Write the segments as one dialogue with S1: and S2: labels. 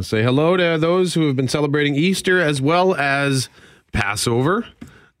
S1: Say hello to those who have been celebrating Easter as well as Passover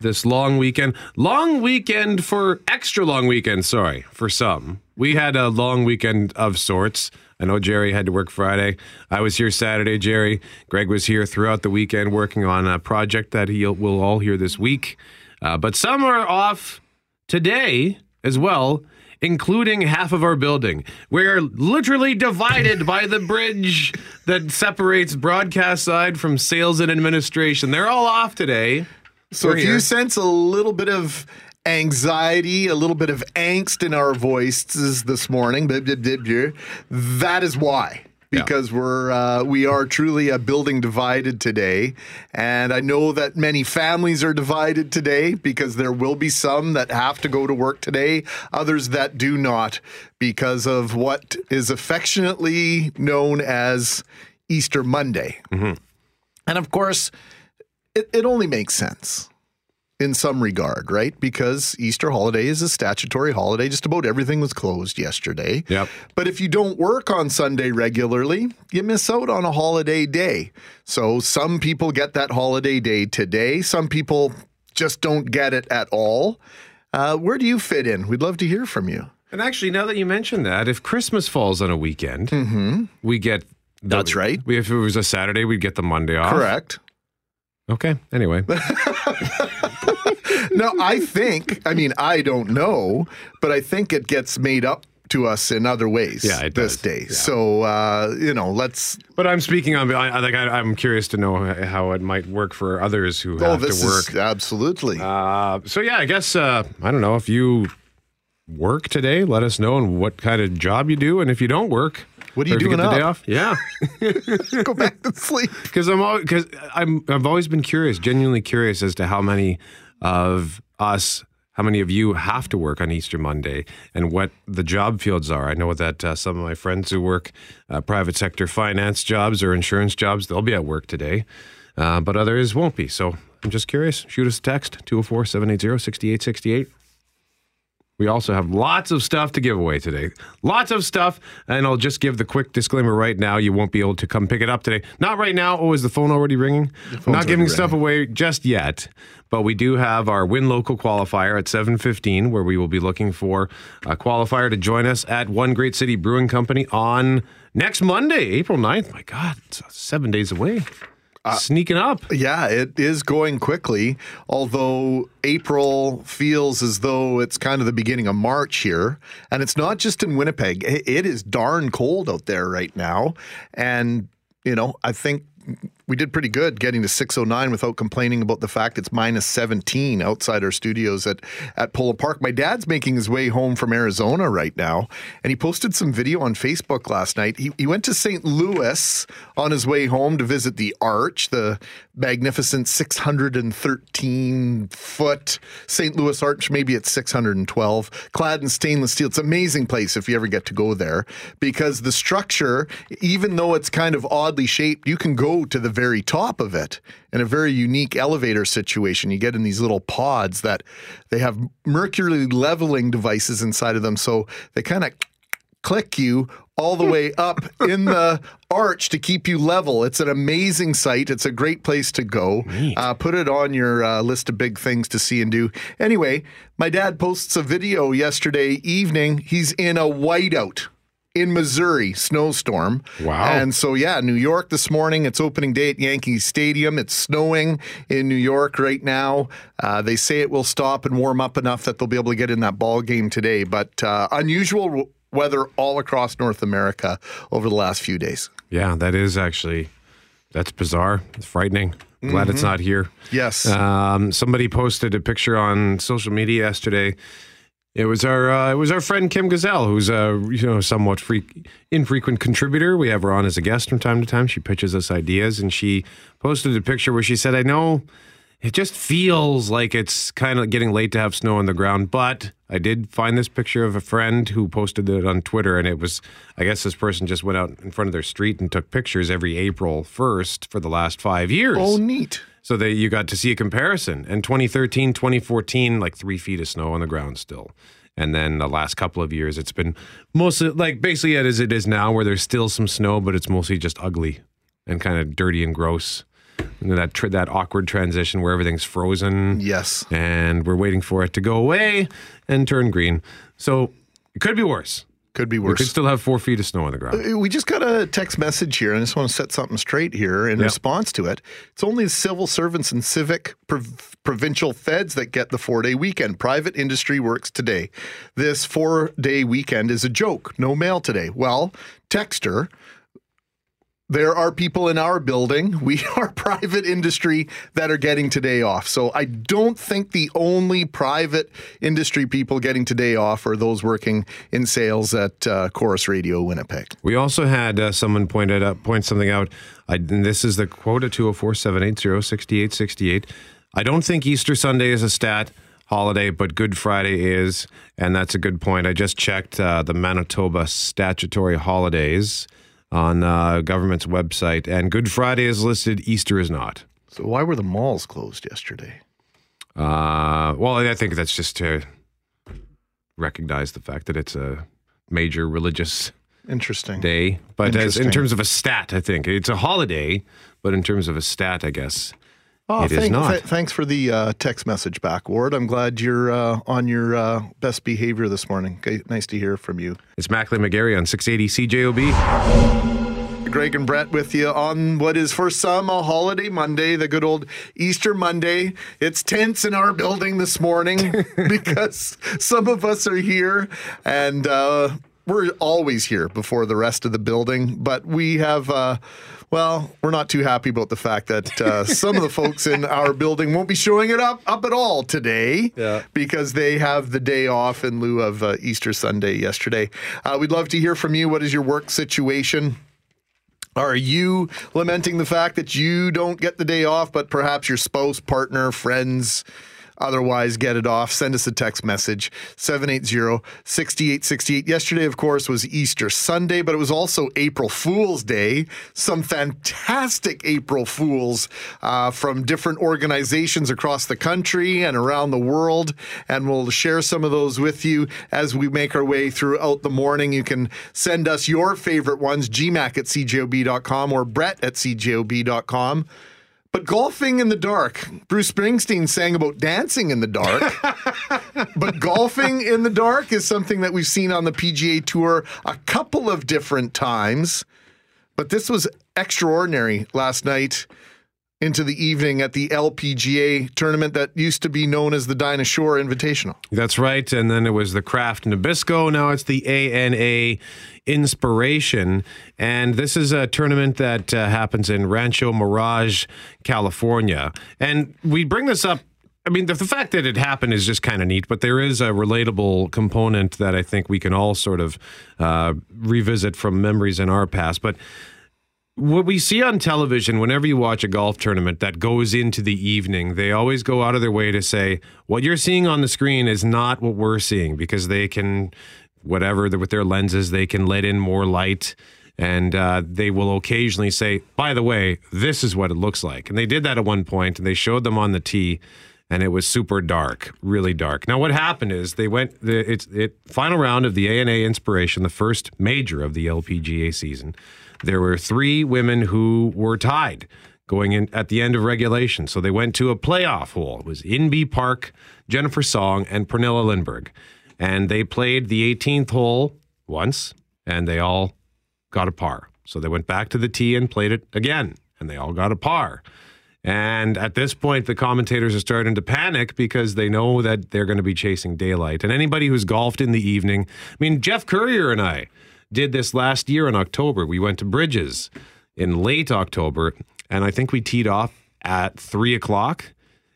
S1: this long weekend. Long weekend for extra long weekend, sorry, for some. We had a long weekend of sorts. I know Jerry had to work Friday. I was here Saturday, Jerry. Greg was here throughout the weekend working on a project that he will all hear this week. Uh, but some are off today as well, including half of our building. We're literally divided by the bridge that separates broadcast side from sales and administration. They're all off today.
S2: So
S1: We're
S2: if
S1: here.
S2: you sense a little bit of anxiety, a little bit of angst in our voices this morning, that is why. Because we're uh, we are truly a building divided today, and I know that many families are divided today because there will be some that have to go to work today, others that do not because of what is affectionately known as Easter Monday, and of course, it, it only makes sense in some regard, right? Because Easter holiday is a statutory holiday. Just about everything was closed yesterday.
S1: Yep.
S2: But if you don't work on Sunday regularly, you miss out on a holiday day. So some people get that holiday day today. Some people just don't get it at all. Uh, where do you fit in? We'd love to hear from you.
S1: And actually, now that you mention that, if Christmas falls on a weekend, we get. The,
S2: Mm-hmm. That's right.
S1: We, if it was a Saturday, we'd get the Monday off.
S2: Correct.
S1: Okay. Anyway,
S2: no, I think, I mean, I don't know, but I think it gets made up to us in other ways
S1: Yeah, it
S2: this
S1: does.
S2: day.
S1: Yeah.
S2: So, uh, you know, let's.
S1: but I'm speaking on. I, like I, I'm curious to know how it might work for others who
S2: Oh,
S1: have to work.
S2: is absolutely.
S1: Uh, so yeah, I guess uh, I don't know if you work today. Let us know and what kind of job you do, and if you don't work,
S2: What are you doing
S1: get the day off? Yeah,
S2: Go back to sleep.
S1: because I'm because I'm I've always been curious, genuinely curious as to how many of us. How many of you have to work on Easter Monday and what the job fields are? I know that uh, some of my friends who work uh, private sector finance jobs or insurance jobs, they'll be at work today, uh, but others won't be. So I'm just curious. Shoot us a text 204 780 6868. We also have lots of stuff to give away today. Lots of stuff. And I'll just give the quick disclaimer right now. You won't be able to come pick it up today. Not right now. Oh, is the phone already ringing? I'm not giving stuff away just yet. But we do have our Win Local qualifier at 715, where we will be looking for a qualifier to join us at One Great City Brewing Company on next Monday, April 9th. My God, it's seven days away. Uh, sneaking up.
S2: Yeah, it is going quickly, although April feels as though it's kind of the beginning of March here. And it's not just in Winnipeg, it is darn cold out there right now. And, you know, I think we did pretty good getting to 609 without complaining about the fact it's minus 17 outside our studios at, at Polo Park. My dad's making his way home from Arizona right now, and he posted some video on Facebook last night. He, he went to St. Louis on his way home to visit the Arch, the magnificent 613 foot St. Louis Arch. Maybe it's 612, clad in stainless steel. It's an amazing place if you ever get to go there because the structure, even though it's kind of oddly shaped, you can go to the very top of it in a very unique elevator situation. You get in these little pods that they have mercury leveling devices inside of them. So they kind of click you all the way up in the arch to keep you level. It's an amazing sight. It's a great place to go. Uh, put it on your uh, list of big things to see and do. Anyway, my dad posts a video yesterday evening. He's in a whiteout in Missouri snowstorm.
S1: Wow.
S2: And so, yeah, New York this morning, it's opening day at Yankee Stadium. It's snowing in New York right now. Uh, they say it will stop and warm up enough that they'll be able to get in that ball game today. But uh, unusual w- weather all across North America over the last few days.
S1: Yeah, that is actually that's bizarre. It's frightening. Glad it's not here.
S2: Yes.
S1: Um, somebody posted a picture on social media yesterday. It was our uh, it was our friend Kim Gazelle, who's a you know somewhat free, infrequent contributor. We have her on as a guest from time to time. She pitches us ideas, and she posted a picture where she said, "I know it just feels like it's kind of getting late to have snow on the ground, but I did find this picture of a friend who posted it on Twitter, and it was, I guess this person just went out in front of their street and took pictures every April 1st for the last five years.
S2: oh, neat.
S1: So that you got to see a comparison. And 2013, 2014, like three feet of snow on the ground still. And then the last couple of years, it's been mostly like basically as it is now, where there's still some snow, but it's mostly just ugly. and kind of dirty and gross. And that tr- that awkward transition where everything's frozen
S2: Yes.
S1: and we're waiting for it to go away and turn green. So it could be worse.
S2: Could be worse.
S1: We could still have four feet of snow on the ground.
S2: Uh, we just got a text message here, and I just want to set something straight here in
S1: Yep.
S2: response to it. It's only the civil servants and civic prov- provincial feds that get the four day weekend. Private industry works today. This four day weekend is a joke. No mail today. Well, Texter, there are people in our building, we are private industry that are getting today off. So I don't think the only private industry people getting today off are those working in sales at uh, Corus Radio Winnipeg.
S1: We also had uh, someone pointed out point something out. I, this is the quota at 204 780 6868. I don't think Easter Sunday is a stat holiday, but Good Friday is. And that's a good point. I just checked uh, the Manitoba statutory holidays on uh, government's website, and Good Friday is listed, Easter is not.
S2: So why were the malls closed yesterday?
S1: Uh, well, I think that's just to recognize the fact that it's a major religious
S2: Interesting.
S1: day. But as, in terms of a stat, I think it's a holiday. But in terms of a stat, I guess
S2: Oh,
S1: It is not.
S2: th- thanks for the uh, text message back, Ward. I'm glad you're uh, on your uh, best behavior this morning. Okay, nice to hear from you.
S1: it's Mackling McGarry on 680 CJOB.
S2: Greg and Brett with you on what is for some a holiday Monday, the good old Easter Monday. It's tense in our building this morning because some of us are here and uh, we're always here before the rest of the building. But we have, uh, well, we're not too happy about the fact that uh, some of the folks in our building won't be showing it up up at all today
S1: Yeah.
S2: because they have the day off in lieu of uh, Easter Sunday yesterday. Uh, we'd love to hear from you. What is your work situation? Are you lamenting the fact that you don't get the day off, but perhaps your spouse, partner, friends, otherwise get it off? Send us a text message 780-6868. Yesterday, of course, was Easter Sunday, but it was also April Fool's Day. Some fantastic April Fools uh, from different organizations across the country and around the world, and we'll share some of those with you as we make our way throughout the morning. You can send us your favorite ones, gmac at cjob.com or brett at cjob.com. But golfing in the dark, Bruce Springsteen sang about dancing in the dark. but golfing in the dark is something that we've seen on the PGA Tour a couple of different times. But this was extraordinary last night into the evening at the LPGA tournament that used to be known as the Dinah Shore Invitational.
S1: That's right. And then it was the Kraft Nabisco. Now it's the ANA Inspiration. And this is a tournament that uh, happens in Rancho Mirage, California. And we bring this up. I mean, the, the fact that it happened is just kind of neat, but there is a relatable component that I think we can all sort of uh, revisit from memories in our past. But what we see on television whenever you watch a golf tournament that goes into the evening they always go out of their way to say what you're seeing on the screen is not what we're seeing because they can whatever with their lenses they can let in more light and uh, they will occasionally say by the way this is what it looks like and they did that at one point and they showed them on the tee and it was super dark, really dark. Now, what happened is they went the it's it final round of the ANA Inspiration, the first major of the LPGA season. There were three women who were tied going in at the end of regulation, so they went to a playoff hole. It was Inbee Park, Jennifer Song, and Pernilla Lindberg, and they played the 18th hole once, and they all got a par. So they went back to the tee and played it again, and they all got a par. And at this point, the commentators are starting to panic because they know that they're going to be chasing daylight. And anybody who's golfed in the evening, I mean, Jeff Courier and I did this last year in October. We went to Bridges in late October, and I think we teed off at three o'clock.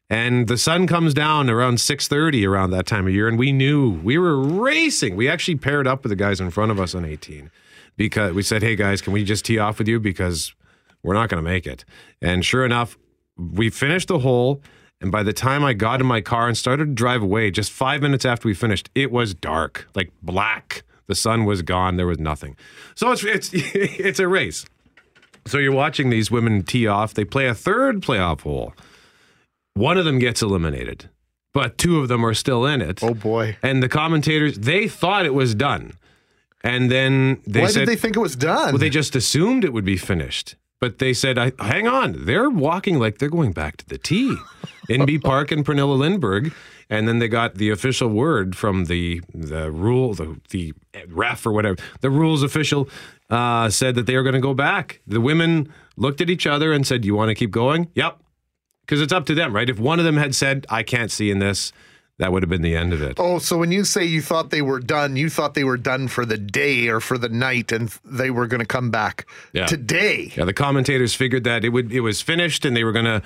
S1: And the sun comes down around 6:30 around that time of year, and we knew we were racing. We actually paired up with the guys in front of us on 18 because we said, "Hey guys, can we just tee off with you because we're not going to make it." And sure enough, we finished the hole, and by the time I got in my car and started to drive away, just five minutes after we finished, it was dark, like black. The sun was gone. There was nothing. So it's it's it's a race. So you're watching these women tee off. They play a third playoff hole. One of them gets eliminated, but two of them are still in it.
S2: Oh boy.
S1: And the commentators, they thought it was done. And then they
S2: Why
S1: said
S2: did they think it was done?
S1: well, they just assumed it would be finished. But they said, I, hang on, they're walking like they're going back to the tee. Inbee Park and Pernilla Lindberg. And then they got the official word from the the rule, the, the ref or whatever, the rules official uh, said that they are going to go back. The women looked at each other and said, "You want to keep going?" Yep, because it's up to them, right? If one of them had said, "I can't see in this," that would have been the end of it.
S2: Oh, so when you say you thought they were done, you thought they were done for the day or for the night, and they were going to come back
S1: Yeah.
S2: today.
S1: Yeah, the commentators figured that it would it was finished and they were gonna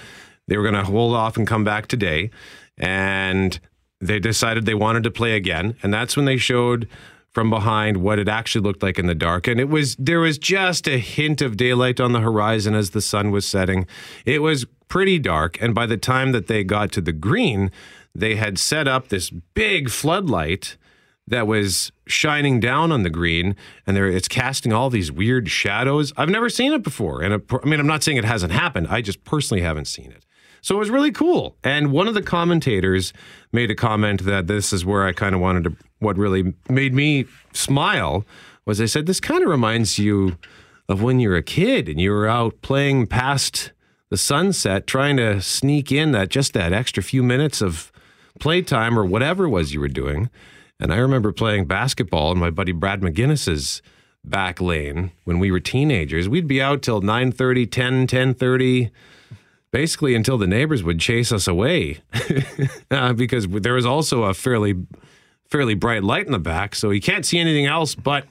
S1: they were gonna hold off and come back today, and they decided they wanted to play again, and that's when they showed from behind what it actually looked like in the dark, and it was there was just a hint of daylight on the horizon as the sun was setting. It was pretty dark, and by the time that they got to the green, they had set up this big floodlight that was shining down on the green and there it's casting all these weird shadows. I've never seen it before. And I mean, I'm not saying it hasn't happened. I just personally haven't seen it. So it was really cool. And one of the commentators made a comment that this is where I kind of wanted to, what really made me smile was they said, this kind of reminds you of when you're a kid and you were out playing past the sunset, trying to sneak in that just that extra few minutes of playtime or whatever it was you were doing. And I remember playing basketball in my buddy Brad McGinnis's back lane when we were teenagers. We'd be out till 9:30, 10, 10:30, basically until the neighbors would chase us away. uh, because there was also a fairly fairly bright light in the back, so you can't see anything else but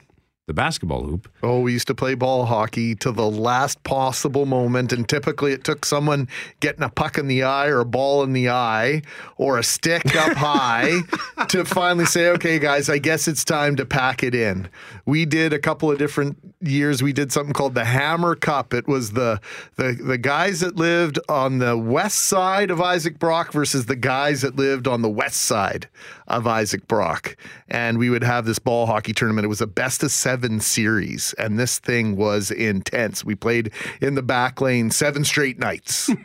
S1: the basketball hoop.
S2: Oh, we used to play ball hockey to the last possible moment, and typically it took someone getting a puck in the eye or a ball in the eye or a stick up high to finally say, okay, guys, I guess it's time to pack it in. We did a couple of different years. We did something called the Hammer Cup. It was the the, the guys that lived on the west side of Isaac Brock versus the guys that lived on the west side of Isaac Brock. And we would have this ball hockey tournament. It was a best of seven series, and this thing was intense. We played in the back lane seven straight nights.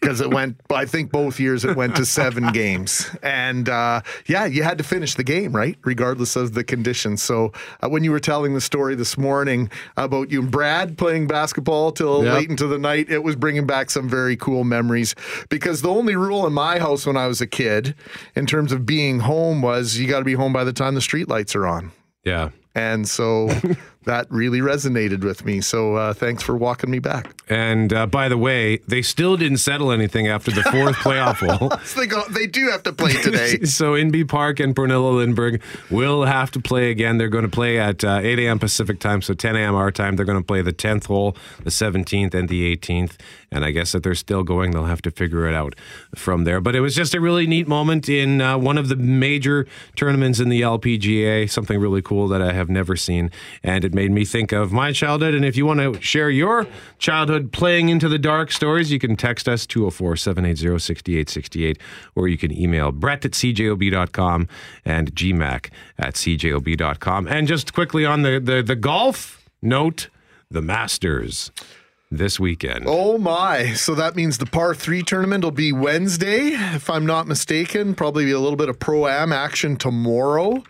S2: Because it went, I think both years it went to seven games. And uh, yeah, you had to finish the game, right? Regardless of the conditions. So uh, when you were telling the story this morning about you and Brad playing basketball till
S1: Yep.
S2: late into the night, it was bringing back some very cool memories. Because the only rule in my house when I was a kid, in terms of being home, was you got to be home by the time the street lights are on.
S1: Yeah.
S2: And so that really resonated with me. So uh, thanks for walking me back.
S1: And uh, by the way, they still didn't settle anything after the fourth playoff hole.
S2: So they go. They do have to play today.
S1: so Inbee Park and Pernilla Lindberg will have to play again. They're going to play at uh, 8 a.m. Pacific time, so 10 a.m. our time. They're going to play the 10th hole, the 17th, and the 18th. And I guess if they're still going, they'll have to figure it out from there. But it was just a really neat moment in uh, one of the major tournaments in the LPGA, something really cool that I have never seen. And it made me think of my childhood. And if you want to share your childhood playing into the dark stories, you can text us 204 780 6868, or you can email brett at cjob.com and gmac at cjob.com. And just quickly on the, the, the golf note, the Masters this weekend.
S2: Oh my! So that means the par three tournament will be Wednesday, if I'm not mistaken. Probably a little bit of pro am action tomorrow.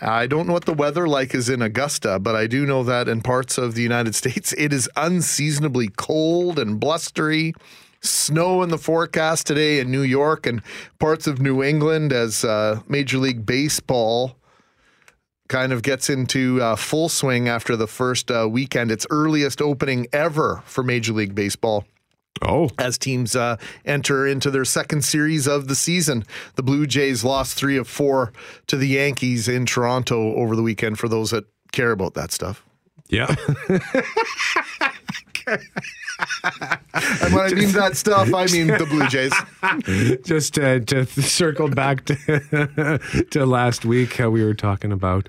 S2: I don't know what the weather like is in Augusta, but I do know that in parts of the United States it is unseasonably cold and blustery. Snow in the forecast today in New York and parts of New England as uh, Major League Baseball kind of gets into uh, full swing after the first uh, weekend. Its earliest opening ever for Major League Baseball
S1: Oh,
S2: as teams uh, enter into their second series of the season. The Blue Jays lost three of four to the Yankees in Toronto over the weekend for those that care about that stuff.
S1: yeah.
S2: And when I mean that stuff, I mean the Blue Jays.
S1: just to, to circle back to, to last week, how we were talking about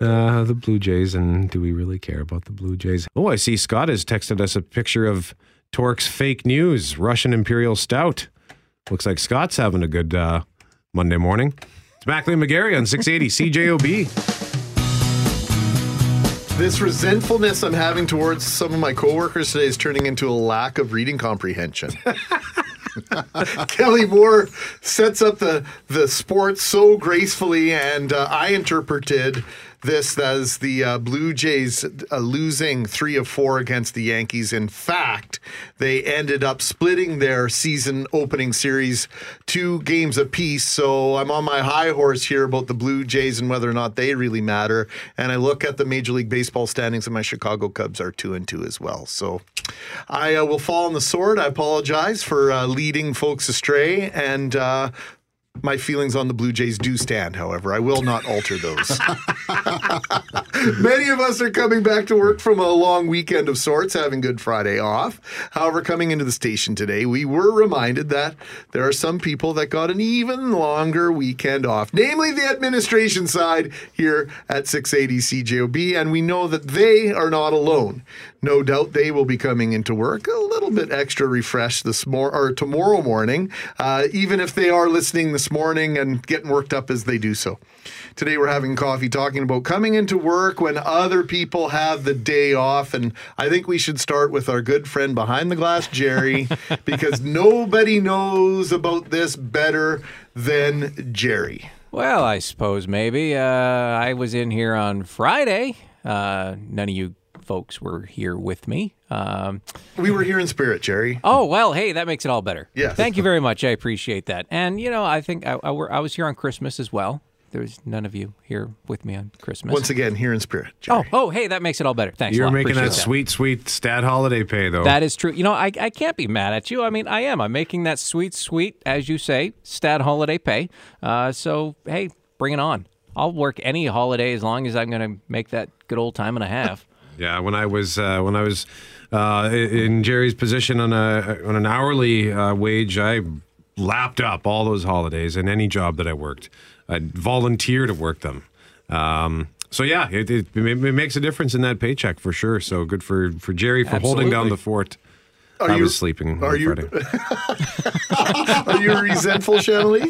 S1: uh, the Blue Jays and do we really care about the Blue Jays? Oh, I see Scott has texted us a picture of Torque's fake news Russian Imperial Stout. Looks like Scott's having a good uh, Monday morning. It's Mackling McGarry on 680 CJOB.
S2: This resentfulness I'm having towards some of my coworkers today is turning into a lack of reading comprehension. Kelly Moore sets up the the sport so gracefully, and uh, I interpreted this as the uh, Blue Jays uh, losing three of four against the Yankees. In fact, they ended up splitting their season opening series two games apiece. So I'm on my high horse here about the Blue Jays and whether or not they really matter. And I look at the Major League Baseball standings, and my Chicago Cubs are two and two as well. So I uh, will fall on the sword. I apologize for uh, leading folks astray and. My feelings on the Blue Jays do stand, however. I will not alter those. Many of us are coming back to work from a long weekend of sorts, having Good Friday off. However, coming into the station today, we were reminded that there are some people that got an even longer weekend off, namely the administration side here at 680 CJOB, and we know that they are not alone. No doubt they will be coming into work a little bit extra refreshed this mor- or tomorrow morning, uh, even if they are listening this morning and getting worked up as they do so. Today we're having coffee talking about coming into work when other people have the day off. And I think we should start with our good friend behind the glass, Jerry, because nobody knows about this better than Jerry.
S3: Well, I suppose maybe. Uh, I was in here on Friday. Uh, none of you folks were here with me. Um,
S2: We were here in spirit, Jerry.
S3: oh, well, hey, that makes it all better.
S2: Yes.
S3: Thank you very much. I appreciate that. And, you know, I think I, I, were, I was here on Christmas as well. There's none of you here with me on Christmas.
S2: Once again, here in spirit, Jerry.
S3: oh, oh, hey, that makes it all better. Thanks. a
S1: You're
S3: lot.
S1: making
S3: Appreciate
S1: that sweet, sweet stat holiday pay, though.
S3: That is true. You know, I, I can't be mad at you. I mean, I am. I'm making that sweet, sweet, as you say, stat holiday pay. Uh, so, hey, bring it on. I'll work any holiday as long as I'm going to make that good old time and a half.
S1: Yeah, when I was uh, when I was uh, in Jerry's position on a on an hourly uh, wage, I lapped up all those holidays in any job that I worked. I'd volunteer to work them. Um, so yeah, it, it, it makes a difference in that paycheck for sure. So good for for Jerry for holding down the fort.
S2: Are
S1: I
S2: you-
S1: was sleeping
S2: are you- Are you resentful, Shanley?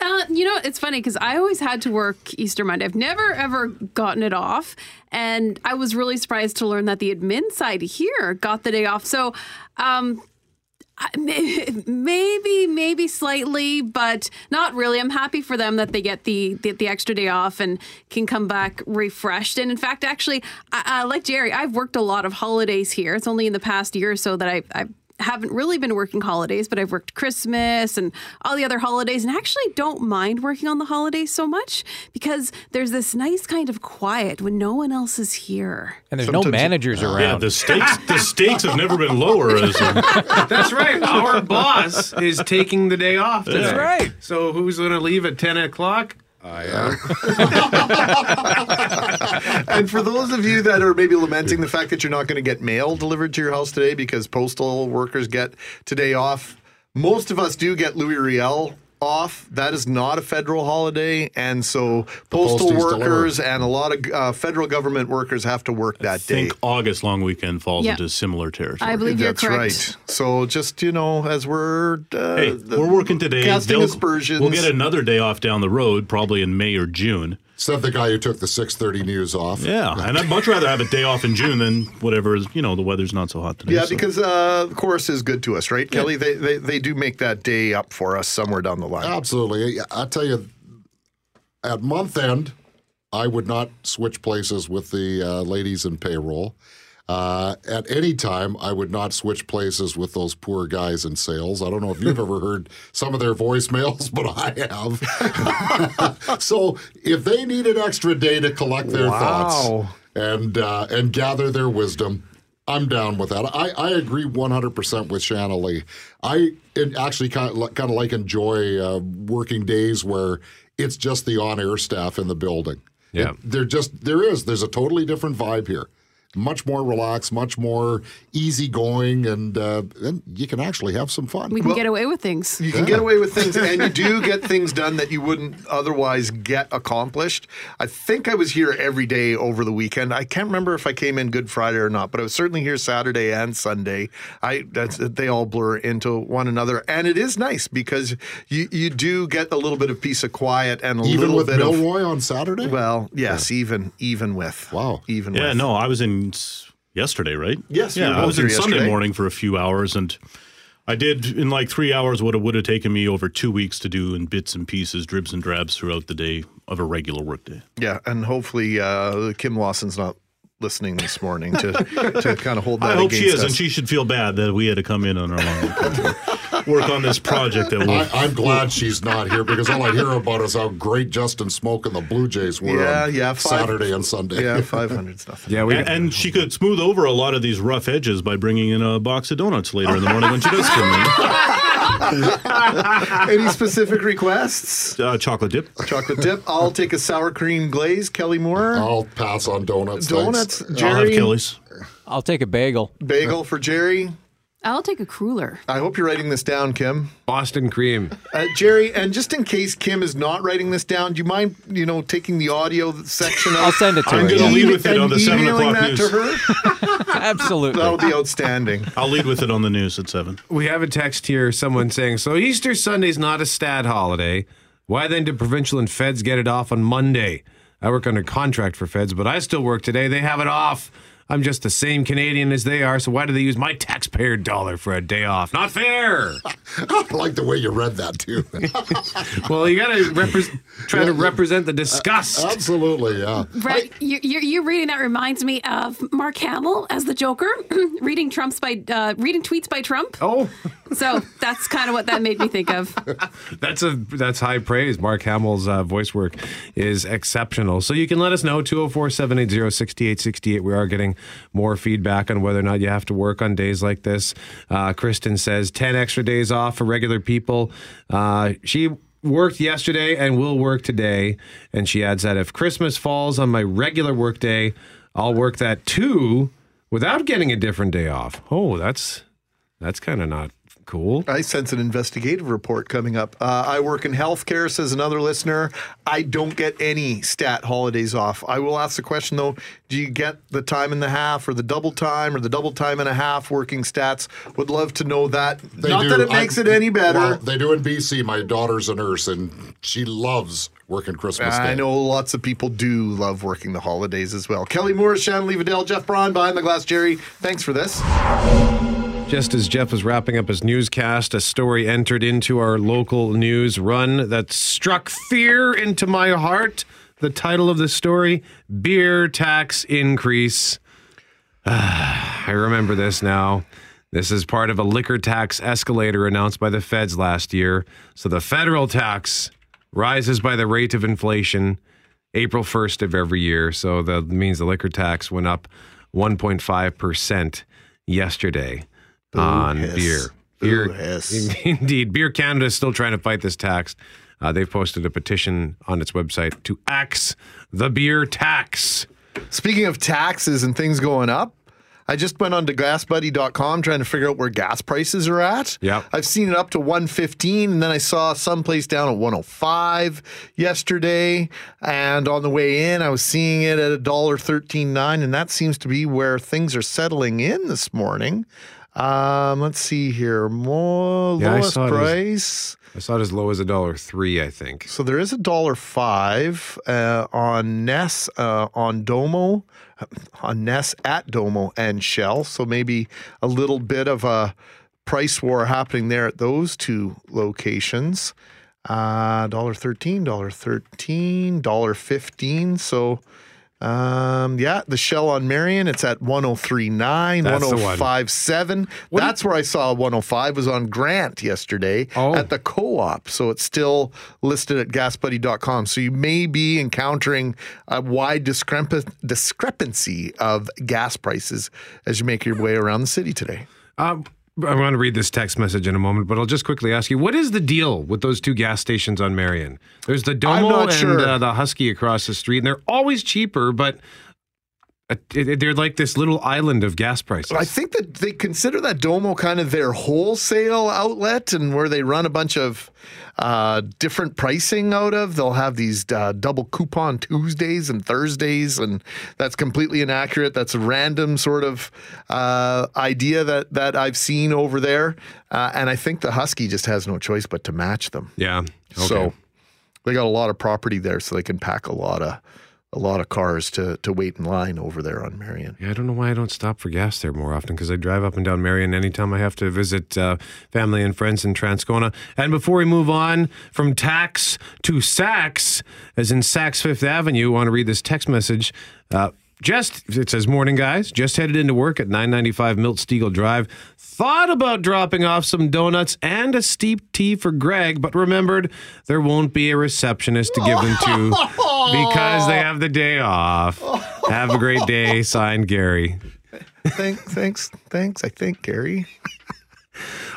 S4: Uh, you know, it's funny because I always had to work Easter Monday. I've never ever gotten it off, and I was really surprised to learn that the admin side here got the day off. So, um, I- may- maybe, maybe slightly, but not really. I'm happy for them that they get the the, the extra day off and can come back refreshed. And in fact, actually, I, I, like Jerry, I've worked a lot of holidays here. It's only in the past year or so that I. I haven't really been working holidays, but I've worked Christmas and all the other holidays, and actually don't mind working on the holidays so much because there's this nice kind of quiet when no one else is here.
S3: And there's no
S2: Sometimes-
S3: managers
S5: Yeah,
S3: around.
S5: the stakes the stakes have never been lower. As a,
S1: That's right. Our boss is taking the day off. Today.
S3: That's right.
S1: So who's going to leave at ten o'clock? I am.
S2: Uh, and for those of you that are maybe lamenting the fact that you're not going to get mail delivered to your house today because postal workers get today off, most of us do get Louis Riel off. That is not a federal holiday, and so postal
S6: posties
S2: workers and a lot of uh, federal government workers have to work
S5: I
S2: that day.
S5: think August long weekend falls
S4: Yeah.
S5: into similar territory.
S4: I believe
S2: That's
S4: you're correct.
S2: right. So just you know, as we're uh,
S5: Hey, we're working today.
S2: casting
S5: They'll-
S2: aspersions.
S5: We'll get another day off down the road, probably in May or June.
S6: Said the guy who took the 6:30 news off.
S5: Yeah, and I'd much rather have a day off in June than whatever is. You know, the weather's not so hot today.
S2: Yeah,
S5: so-
S2: because uh, the Corus is good to us, right, Kelly? They, they they do make that day up for us somewhere down the line.
S6: Absolutely. I tell you, at month end, I would not switch places with the uh, ladies in payroll. Uh, at any time, I would not switch places with those poor guys in sales. I don't know if you've ever heard some of their voicemails, but I have. so if they need an extra day to collect their
S2: Wow.
S6: thoughts and uh, and gather their wisdom, I'm down with that. I, I agree 100% with Shanna Lee. I it actually kind of, kind of like enjoy uh, working days where it's just the on-air staff in the building.
S1: Yeah.
S6: It- they're just there is there's a totally different vibe here. Much more relaxed, much more easygoing, and uh, and you can actually have some fun.
S4: We can get away with things.
S2: You can get away with things, and you do get things done that you wouldn't otherwise get accomplished. I think I was here every day over the weekend. I can't remember if I came in Good Friday or not, but I was certainly here Saturday and Sunday. I that's they all blur into one another, and it is nice because you you do get a little bit of peace of quiet and a
S6: Even
S2: little
S6: with
S2: bit of
S6: Milroy on Saturday.
S2: well, yes, even even with
S6: Wow.
S2: even
S5: Yeah,
S2: with
S5: no, I was in yesterday, right?
S2: Yes,
S5: yeah, I was in
S2: here
S5: Sunday morning for a few hours, and I did in like three hours what it would have taken me over two weeks to do in bits and pieces, dribs and drabs throughout the day of a regular workday.
S2: Yeah, and hopefully uh, Kim Lawson's not listening this morning to to kind of hold that
S5: I hope
S2: against
S5: she is,
S2: us.
S5: and she should feel bad that we had to come in on our long weekend to work on this project that we.
S6: I, I'm glad she's not here because all I hear about is how great Justin Smoak and the Blue Jays were
S2: Yeah,
S6: on
S2: yeah, five-
S6: Saturday and Sunday.
S2: yeah, 500 stuff.
S1: Yeah, we
S5: and, and she could smooth over a lot of these rough edges by bringing in a box of donuts later in the morning when she does come in.
S2: Any specific requests?
S5: Uh, chocolate dip.
S2: Chocolate dip. I'll take a sour cream glaze. Kelly Moore.
S6: I'll pass on donuts. thanks.
S2: Donuts.
S5: I'll have
S2: Jerry.
S5: Kelly's.
S3: I'll take a bagel.
S2: Bagel for Jerry.
S4: I'll take a cruller.
S2: I hope you're writing this down, Kim.
S1: Boston cream.
S2: Uh, Jerry, and just in case Kim is not writing this down, do you mind, you know, taking the audio section out?
S3: I'll send it to
S5: I'm
S3: her.
S5: gonna
S3: yeah.
S5: lead with it on the 7
S2: emailing
S5: o'clock
S2: that
S5: news.
S2: to her?
S3: Absolutely.
S2: That'll be outstanding.
S5: I'll lead with it on the news at seven.
S1: We have a text here, someone saying, So Easter Sunday's not a stat holiday. Why then do provincial and feds get it off on Monday? I work under contract for feds, but I still work today. They have it off. I'm just the same Canadian as they are, so why do they use my taxpayer dollar for a day off? Not fair.
S6: I like the way you read that too.
S1: well, you got to repre- try to represent the disgust.
S6: Absolutely, yeah.
S4: Right, you, you, you reading that reminds me of Mark Hamill as the Joker, reading Trump's by uh, reading tweets by Trump.
S1: oh,
S4: So that's kind of what that made me think of.
S1: that's a that's high praise. Mark Hamill's uh, voice work is exceptional. So you can let us know 204-780-6868. We are getting more feedback on whether or not you have to work on days like this. Uh, Kristen says 10 extra days off for regular people. Uh, she worked yesterday and will work today. And she adds that if Christmas falls on my regular work day, I'll work that too without getting a different day off. Oh, that's that's kind of not cool.
S2: I sense an investigative report coming up. Uh, I work in healthcare, says another listener. I don't get any stat holidays off. I will ask the question though do you get the time and a half or the double time or the double time and a half working stats? Would love to know that.
S6: They
S2: Not
S6: do.
S2: that it
S6: I-
S2: makes it any better.
S6: Well, they do in BC. My daughter's a nurse, and she loves working Christmas Day.
S2: I know lots of people do love working the holidays as well. Kelly Moore, Shannon Levadale, Jeff Braun behind the glass. Jerry, thanks for this.
S1: Just as Jeff was wrapping up his newscast, a story entered into our local news run that struck fear into my heart. The title of the story Beer Tax Increase. Ah, I remember this now. This is part of a liquor tax escalator announced by the feds last year. So the federal tax rises by the rate of inflation April 1st of every year. So that means the liquor tax went up 1.5% yesterday on
S2: hiss.
S1: beer. Beer, indeed. Beer Canada is still trying to fight this tax. Uh, they've posted a petition on its website to axe the beer tax.
S2: Speaking of taxes and things going up, I just went on to gasbuddy.com trying to figure out where gas prices are at.
S1: Yep.
S2: I've seen it up to 115 and then I saw someplace down at 105 yesterday and on the way in I was seeing it at $1.139 and that seems to be where things are settling in this morning. Um, let's see here. More
S1: Yeah, I
S2: lowest
S1: saw it as-
S2: price.
S1: I saw it as low as a dollar three, I think.
S2: So there is a dollar five uh, on Ness, uh, on Domo, on Ness at Domo and Shell. So maybe a little bit of a price war happening there at those two locations. Uh, dollar thirteen, dollar thirteen, dollar fifteen. So. Um, yeah, the shell on Marion, it's at 1039,
S1: That's the one.
S2: 1057. That's where I saw 105 was on Grant yesterday
S1: Oh.
S2: at the co-op. So it's still listed at gasbuddy.com. So you may be encountering a wide discrepa- discrepancy of gas prices as you make your way around the city today.
S1: Um, I want to read this text message in a moment, but I'll just quickly ask you: What is the deal with those two gas stations on Marion? There's the Domo and
S2: sure.
S1: uh, the Husky across the street, and they're always cheaper, but uh, they're like this little island of gas prices.
S2: I think that they consider that Domo kind of their wholesale outlet and where they run a bunch of uh, different pricing out of. They'll have these uh, double coupon Tuesdays and Thursdays, and that's completely inaccurate. That's a random sort of uh, idea that that I've seen over there, uh, and I think the Husky just has no choice but to match them.
S1: yeah. Okay.
S2: So they got a lot of property there, so they can pack a lot of a lot of cars to to wait in line over there on Marion.
S1: Yeah, I don't know why I don't stop for gas there more often because I drive up and down Marion anytime I have to visit uh, family and friends in Transcona. And before we move on from tax to Saks, as in Saks Fifth Avenue, want to read this text message. Uh, just it says morning guys just headed into work at 995 milt Stegall drive thought about dropping off some donuts and a steep tea for greg but remembered there won't be a receptionist to give them to because they have the day off have a great day signed gary
S2: thanks, thanks, thanks. I think Gary.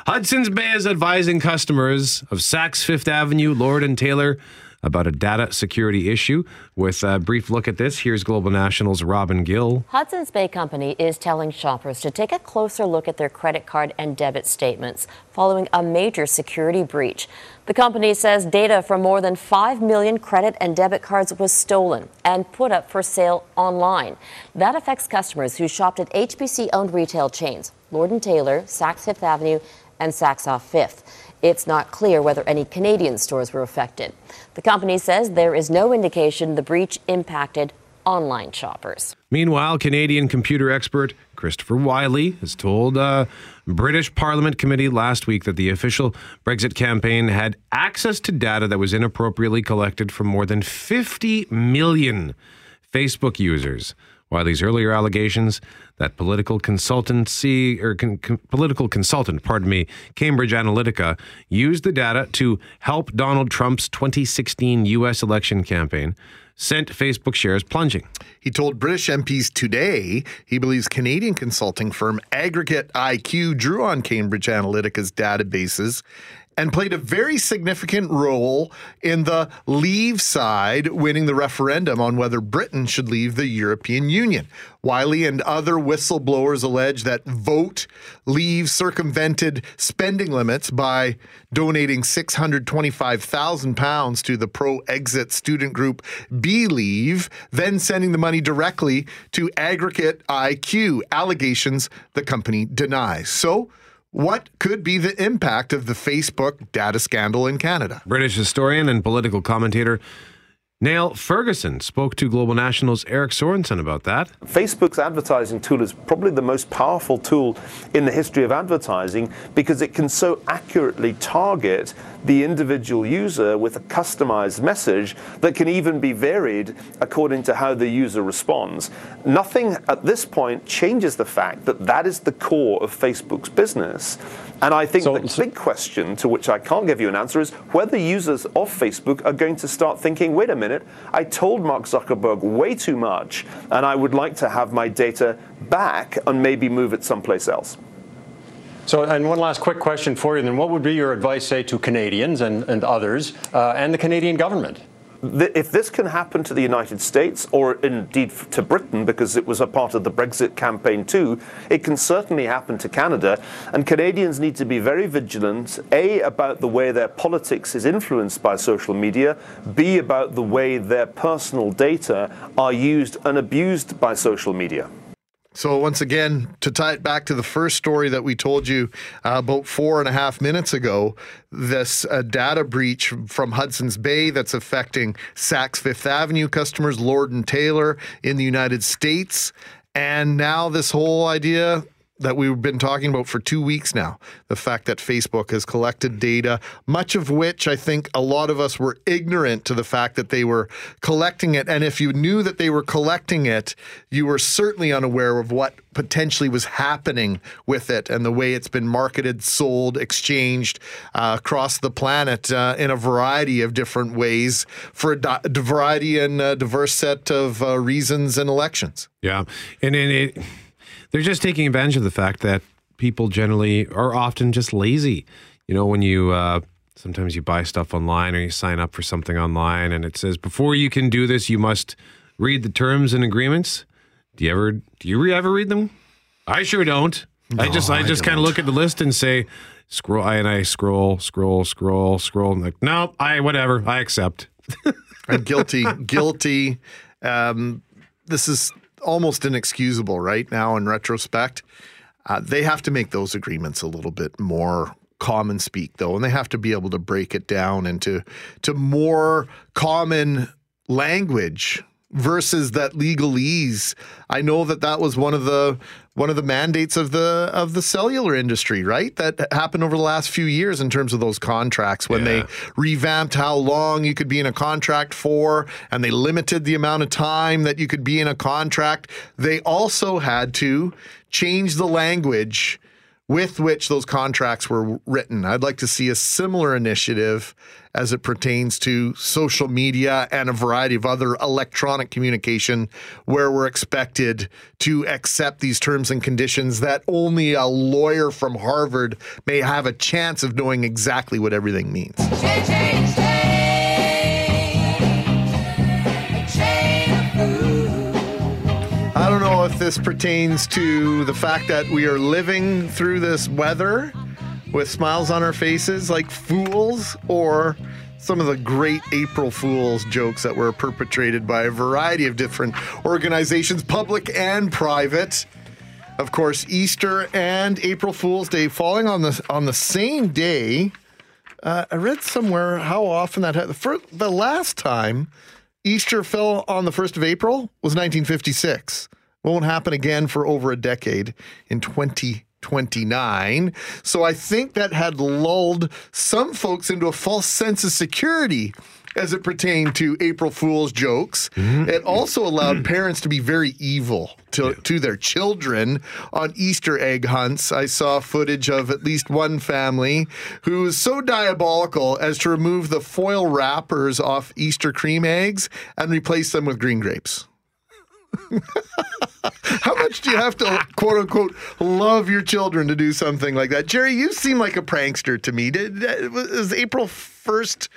S1: Hudson's Bay is advising customers of Saks Fifth Avenue, Lord and Taylor about a data security issue. With a brief look at this, here's Global National's Robin Gill.
S7: Hudson's Bay Company is telling shoppers to take a closer look at their credit card and debit statements following a major security breach. The company says data from more than 5 million credit and debit cards was stolen and put up for sale online. That affects customers who shopped at HBC owned retail chains Lord & Taylor, Saks Fifth Avenue, and Saks Off Fifth. It's not clear whether any Canadian stores were affected. The company says there is no indication the breach impacted online shoppers.
S1: Meanwhile, Canadian computer expert Christopher Wylie has told a British Parliament committee last week that the official Brexit campaign had access to data that was inappropriately collected from more than 50 million Facebook users. Wylie's earlier allegations that political consultancy or con- con- political consultant, pardon me, Cambridge Analytica used the data to help Donald Trump's 2016 U.S. election campaign sent Facebook shares plunging.
S2: He told British MPs today he believes Canadian consulting firm Aggregate IQ drew on Cambridge Analytica's databases and played a very significant role in the Leave side winning the referendum on whether Britain should leave the European Union. Wylie and other whistleblowers allege that Vote Leave circumvented spending limits by donating £625,000 to the pro exit student group BeLeave, then sending the money directly to Aggregate IQ, allegations the company denies. So, what could be the impact of the Facebook data scandal in Canada?
S1: British historian and political commentator Niall Ferguson spoke to Global National's Eric Sorensen about that.
S8: Facebook's advertising tool is probably the most powerful tool in the history of advertising because it can so accurately target the individual user with a customized message that can even be varied according to how the user responds. Nothing at this point changes the fact that that is the core of Facebook's business. And I think
S9: So-
S8: the
S9: so-
S8: big question to which I can't give you an answer is whether users of Facebook are going to start thinking, wait a minute, I told Mark Zuckerberg way too much, and I would like to have my data back and maybe move it someplace else.
S9: So, and one last quick question for you then. What would be your advice, say, to Canadians and, and others uh, and the Canadian government?
S8: If this can happen to the United States, or indeed to Britain, because it was a part of the Brexit campaign too, it can certainly happen to Canada. And Canadians need to be very vigilant, A, about the way their politics is influenced by social media, B, about the way their personal data are used and abused by social media.
S2: So, once again, to tie it back to the first story that we told you uh, about four and a half minutes ago, this uh, data breach from Hudson's Bay that's affecting Saks Fifth Avenue customers, Lord and Taylor in the United States. And now, this whole idea that we've been talking about for two weeks now the fact that Facebook has collected data, much of which I think a lot of us were ignorant to the fact that they were collecting it. And if you knew that they were collecting it, you were certainly unaware of what potentially was happening with it and the way it's been marketed, sold, exchanged uh, across the planet uh, in a variety of different ways for a, di- variety and uh, diverse set of uh, reasons and elections.
S1: Yeah, and, and it, they're just taking advantage of the fact that people generally are often just lazy. You know, when you uh, sometimes you buy stuff online or you sign up for something online, and it says before you can do this, you must read the terms and agreements. Do you ever do you re- ever read them? I sure don't. I just I,
S2: I
S1: just kind of look at the list and say scroll. I and I scroll, scroll, scroll, scroll. And like, no, I whatever. I accept.
S2: I'm guilty, guilty. Um, this is almost inexcusable right now in retrospect. Uh, they have to make those agreements a little bit more common speak, though, and they have to be able to break it down into to more common language versus that legalese. I know that that was one of the one of the mandates of the of the cellular industry, right? That happened over the last few years in terms of those contracts when
S1: Yeah.
S2: they revamped how long you could be in a contract for and they limited the amount of time that you could be in a contract. They also had to change the language with which those contracts were written. I'd like to see a similar initiative as it pertains to social media and a variety of other electronic communication where we're expected to accept these terms and conditions that only a lawyer from Harvard may have a chance of knowing exactly what everything means. I this pertains to the fact that we are living through this weather with smiles on our faces like fools or some of the great April Fools jokes that were perpetrated by a variety of different organizations, public and private. Of course, Easter and April Fool's Day falling on the on the same day. Uh, I read somewhere how often that had for the last time Easter fell on the 1st of April was 1956. Won't happen again for over a decade in 2029. So I think that had lulled some folks into a false sense of security as it pertained to April Fool's jokes. Mm-hmm. It also allowed mm-hmm. parents to be very evil to, to their children on Easter egg hunts. I saw footage of at least one family who was so diabolical as to remove the foil wrappers off Easter cream eggs and replace them with green grapes. How much do you have to quote unquote love your children to do something like that? Jerry, you seem like a prankster to me. Did, was April 1st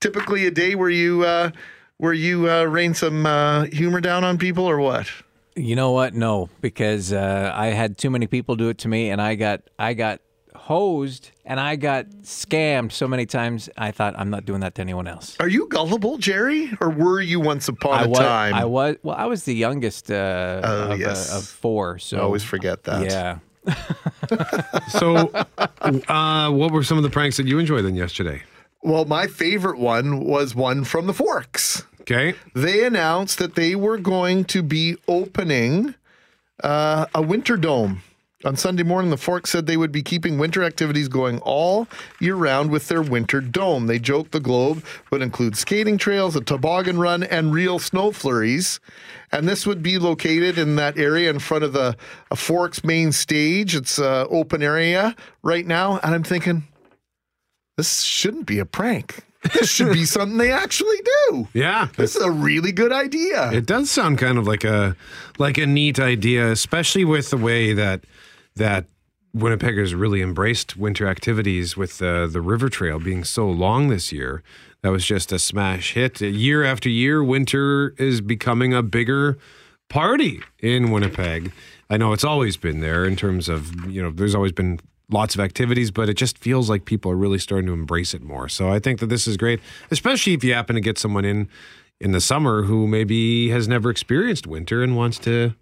S2: typically a day where you uh, where you uh, rain some uh, humor down on people or what?
S3: You know what? No, because uh, I had too many people do it to me, and I got I got hosed and I got scammed so many times. I thought I'm not doing that to anyone else.
S2: Are you gullible, Jerry, or were you once upon
S3: I
S2: a
S3: was,
S2: time?
S3: I was. Well, I was the youngest uh,
S2: Oh,
S3: of,
S2: yes.
S3: uh, of four. So
S2: I always forget that.
S3: Yeah.
S1: So, uh, what were some of the pranks that you enjoyed then yesterday?
S2: Well, my favorite one was one from the Forks.
S1: Okay.
S2: They announced that they were going to be opening uh, a winter dome. On Sunday morning, the Forks said they would be keeping winter activities going all year round with their winter dome. They joked the globe would include skating trails, a toboggan run, and real snow flurries. And this would be located in that area in front of the a Forks main stage. It's an open area right now. And I'm thinking, this shouldn't be a prank. This should be something they actually do.
S1: Yeah.
S2: This is a really good idea.
S1: It does sound kind of like a like a neat idea, especially with the way that that Winnipeggers really embraced winter activities with the the river trail being so long this year. That was just a smash hit. Year after year, winter is becoming a bigger party in Winnipeg. I know it's always been there in terms of, you know, there's always been lots of activities, but it just feels like people are really starting to embrace it more. So I think that this is great, especially if you happen to get someone in in the summer who maybe has never experienced winter and wants to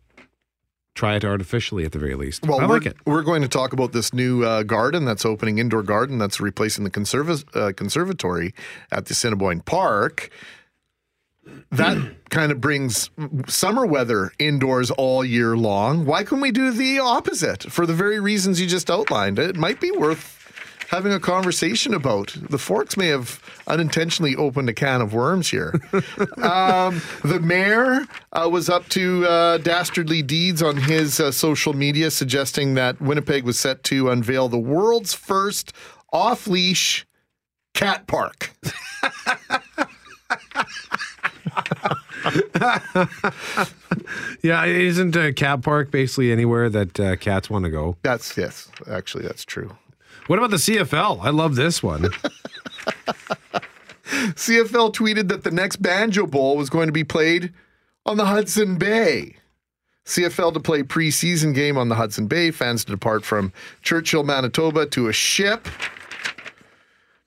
S1: try it artificially at the very least.
S2: Well,
S1: I
S2: we're,
S1: like it.
S2: we're going to talk about this new uh, garden that's opening, indoor garden that's replacing the conserva- uh, conservatory at the Assiniboine Park. That kind of brings summer weather indoors all year long. Why can't we do the opposite for the very reasons you just outlined? It might be worth having a conversation about. The Forks may have unintentionally opened a can of worms here. um, the mayor uh, was up to uh, dastardly deeds on his uh, social media, suggesting that Winnipeg was set to unveil the world's first off leash cat park.
S1: Yeah, isn't a cat park basically anywhere that uh, cats want to go?
S2: That's, yes, actually, that's true.
S1: What about the CFL? I love this one.
S2: CFL tweeted that the next Banjo Bowl was going to be played on the Hudson Bay. CFL to play preseason game on the Hudson Bay. Fans to depart from Churchill, Manitoba to a ship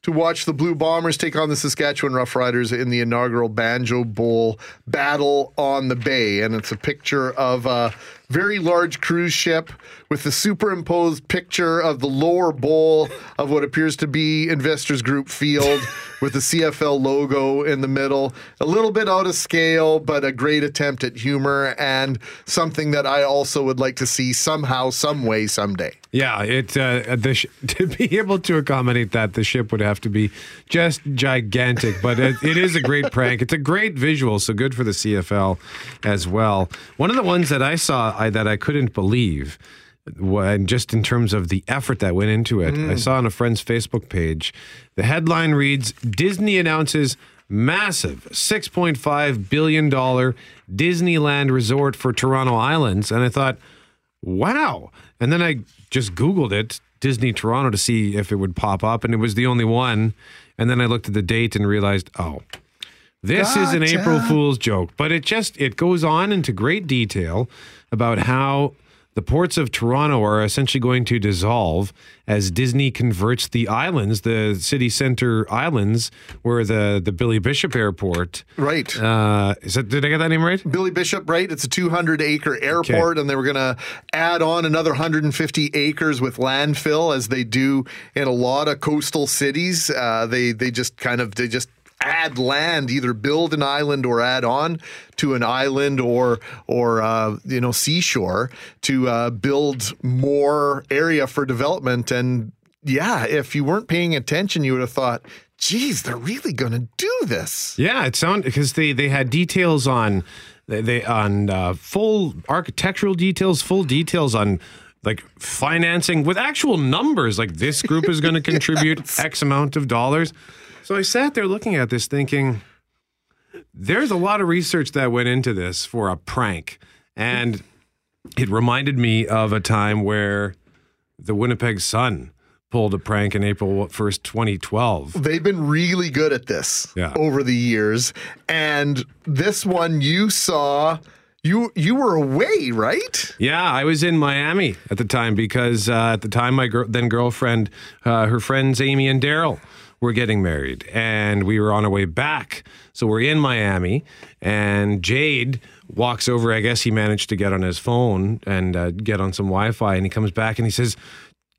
S2: to watch the Blue Bombers take on the Saskatchewan Roughriders in the inaugural Banjo Bowl battle on the Bay. And it's a picture of a very large cruise ship with the superimposed picture of the lower bowl of what appears to be Investors Group Field with the CFL logo in the middle. A little bit out of scale, but a great attempt at humor and something that I also would like to see somehow, some way, someday.
S1: Yeah, it uh, the sh- to be able to accommodate that, the ship would have to be just gigantic. But it, it is a great prank. It's a great visual, so good for the CFL as well. One of the ones that I saw I, that I couldn't believe, when just in terms of the effort that went into it, I mm. saw on a friend's Facebook page. The headline reads: Disney announces massive $6.5 billion Disneyland resort for Toronto Islands. And I thought, wow. And then I just Googled it, Disney Toronto, to see if it would pop up. And it was the only one. And then I looked at the date and realized, oh, this is an April Fool's joke. But it just, it goes on into great detail about how the ports of Toronto are essentially going to dissolve as Disney converts the islands, the city center islands, where the, the Billy Bishop Airport.
S2: Right.
S1: Uh, is that, did I get that name right?
S2: Billy Bishop, right? It's a 200 acre airport, and they were going to add on another 150 acres with landfill, as they do in a lot of coastal cities. Uh, they they just kind of they just add land, either build an island or add on to an island or or uh, you know seashore to uh, build more area for development. And yeah, if you weren't paying attention, you would have thought. Geez, they're really going to do this.
S1: Yeah, it sounded because they they had details on they, they on uh, full architectural details, full details on like financing with actual numbers. Like this group is going to contribute X amount of dollars. So I sat there looking at this, thinking, there's a lot of research that went into this for a prank, and it reminded me of a time where the Winnipeg Sun pulled a prank in April 1st, 2012.
S2: They've been really good at this
S1: Yeah.
S2: over the years. And this one you saw, you you were away, right?
S1: Yeah, I was in Miami at the time because uh, at the time my gir- then girlfriend, uh, her friends Amy and Daryl were getting married, and we were on our way back. So we're in Miami, and Jade walks over. I guess he managed to get on his phone and uh, get on some Wi-Fi, and he comes back and he says.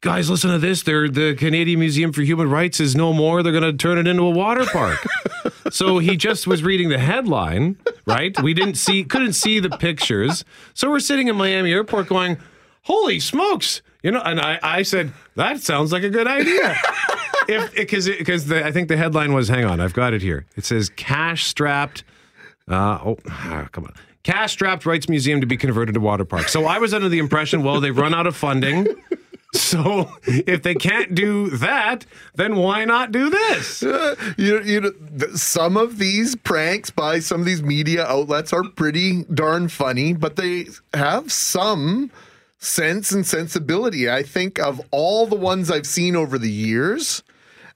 S1: Guys, listen to this. They're, the Canadian Museum for Human Rights is no more. They're going to turn it into a water park. so he just was reading the headline, right? We didn't see, couldn't see the pictures. So we're sitting in Miami Airport going, "Holy smokes!" You know, and I, I said that sounds like a good idea. if because because I think the headline was, hang on, I've got it here. It says cash strapped. Uh, oh, ah, come on. Cash strapped Rights Museum to be converted to water park. So I was under the impression, well, they've run out of funding. So if they can't do that, then why not do this?
S2: You, you know, th- some of these pranks by some of these media outlets are pretty darn funny, but they have some sense and sensibility. I think of all the ones I've seen over the years,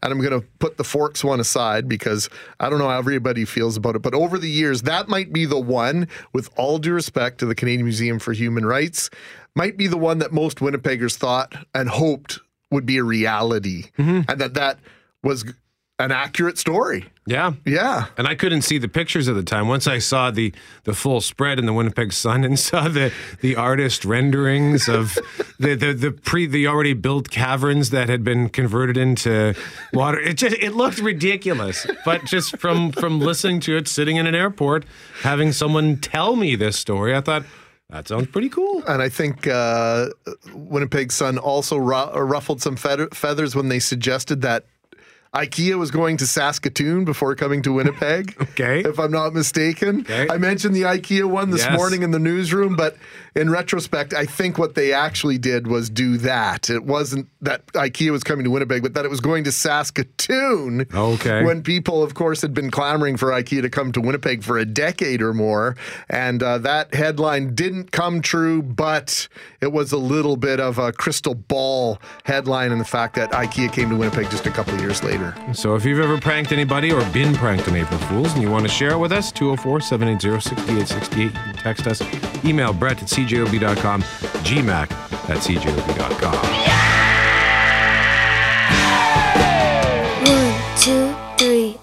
S2: and I'm going to put the forks one aside because I don't know how everybody feels about it, but over the years, that might be the one, with all due respect to the Canadian Museum for Human Rights, might be the one that most Winnipeggers thought and hoped would be a reality, mm-hmm. and that that was an accurate story.
S1: Yeah.
S2: Yeah.
S1: And I couldn't see the pictures at the time. Once I saw the the full spread in the Winnipeg Sun and saw the the artist renderings of the the, the pre the already built caverns that had been converted into water, it just it looked ridiculous. But just from from listening to it, sitting in an airport, having someone tell me this story, I thought that sounds pretty cool.
S2: And I think uh, Winnipeg Sun also ru- ruffled some feather- feathers when they suggested that IKEA was going to Saskatoon before coming to Winnipeg.
S1: Okay.
S2: If I'm not mistaken.
S1: Okay.
S2: I mentioned the IKEA one this
S1: Yes.
S2: morning in the newsroom, but in retrospect, I think what they actually did was do that. It wasn't that IKEA was coming to Winnipeg, but that it was going to Saskatoon.
S1: Okay.
S2: When people, of course, had been clamoring for IKEA to come to Winnipeg for a decade or more. And uh, that headline didn't come true, but it was a little bit of a crystal ball headline in the fact that IKEA came to Winnipeg just a couple of years later.
S1: So if you've ever pranked anybody or been pranked on April Fools and you want to share it with us, 204-780-6868, text us, email brett at cjob.com, gmac at cjob.com.
S10: One, two, three.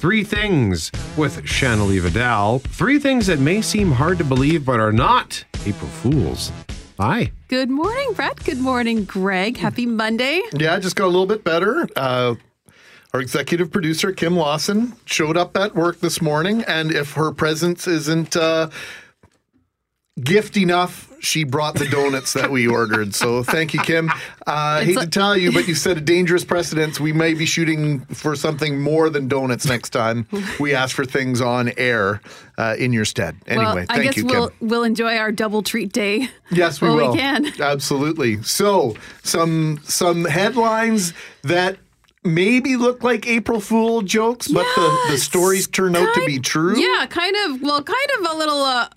S1: Three Things with Shanley Vidal. Three things that may seem hard to believe but are not April Fools. Hi.
S4: Good morning, Brett. Good morning, Greg. Happy Monday.
S2: Yeah, just got a little bit better. Uh, our executive producer, Kim Lawson, showed up at work this morning, and if her presence isn't uh, gift enough, she brought the donuts that we ordered. So thank you, Kim. Uh, I hate to tell you, but you set a dangerous precedence. We may be shooting for something more than donuts next time. We ask for things on air uh, in your stead. Anyway,
S4: well, I guess
S2: you,
S4: we'll
S2: Kim.
S4: we'll enjoy our double treat day.
S2: Yes, we will.
S4: we can.
S2: Absolutely. So, some some headlines that maybe look like April Fool jokes, but the, the stories turn out to be true.
S4: Yeah, kind of. Well, kind of a little uh,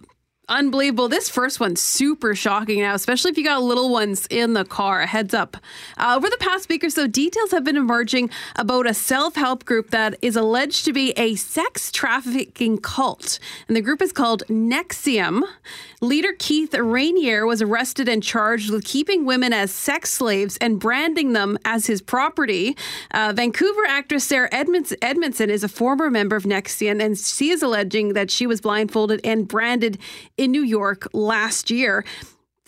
S4: unbelievable. This first one's super shocking now, especially if you got little ones in the car. Heads up. Uh, over the past week or so, details have been emerging about a self help group that is alleged to be a sex trafficking cult. And the group is called NXIVM. Leader Keith Raniere was arrested and charged with keeping women as sex slaves and branding them as his property. Uh, Vancouver actress Sarah Edmonds- Edmondson is a former member of NXIVM, and she is alleging that she was blindfolded and branded in New York last year.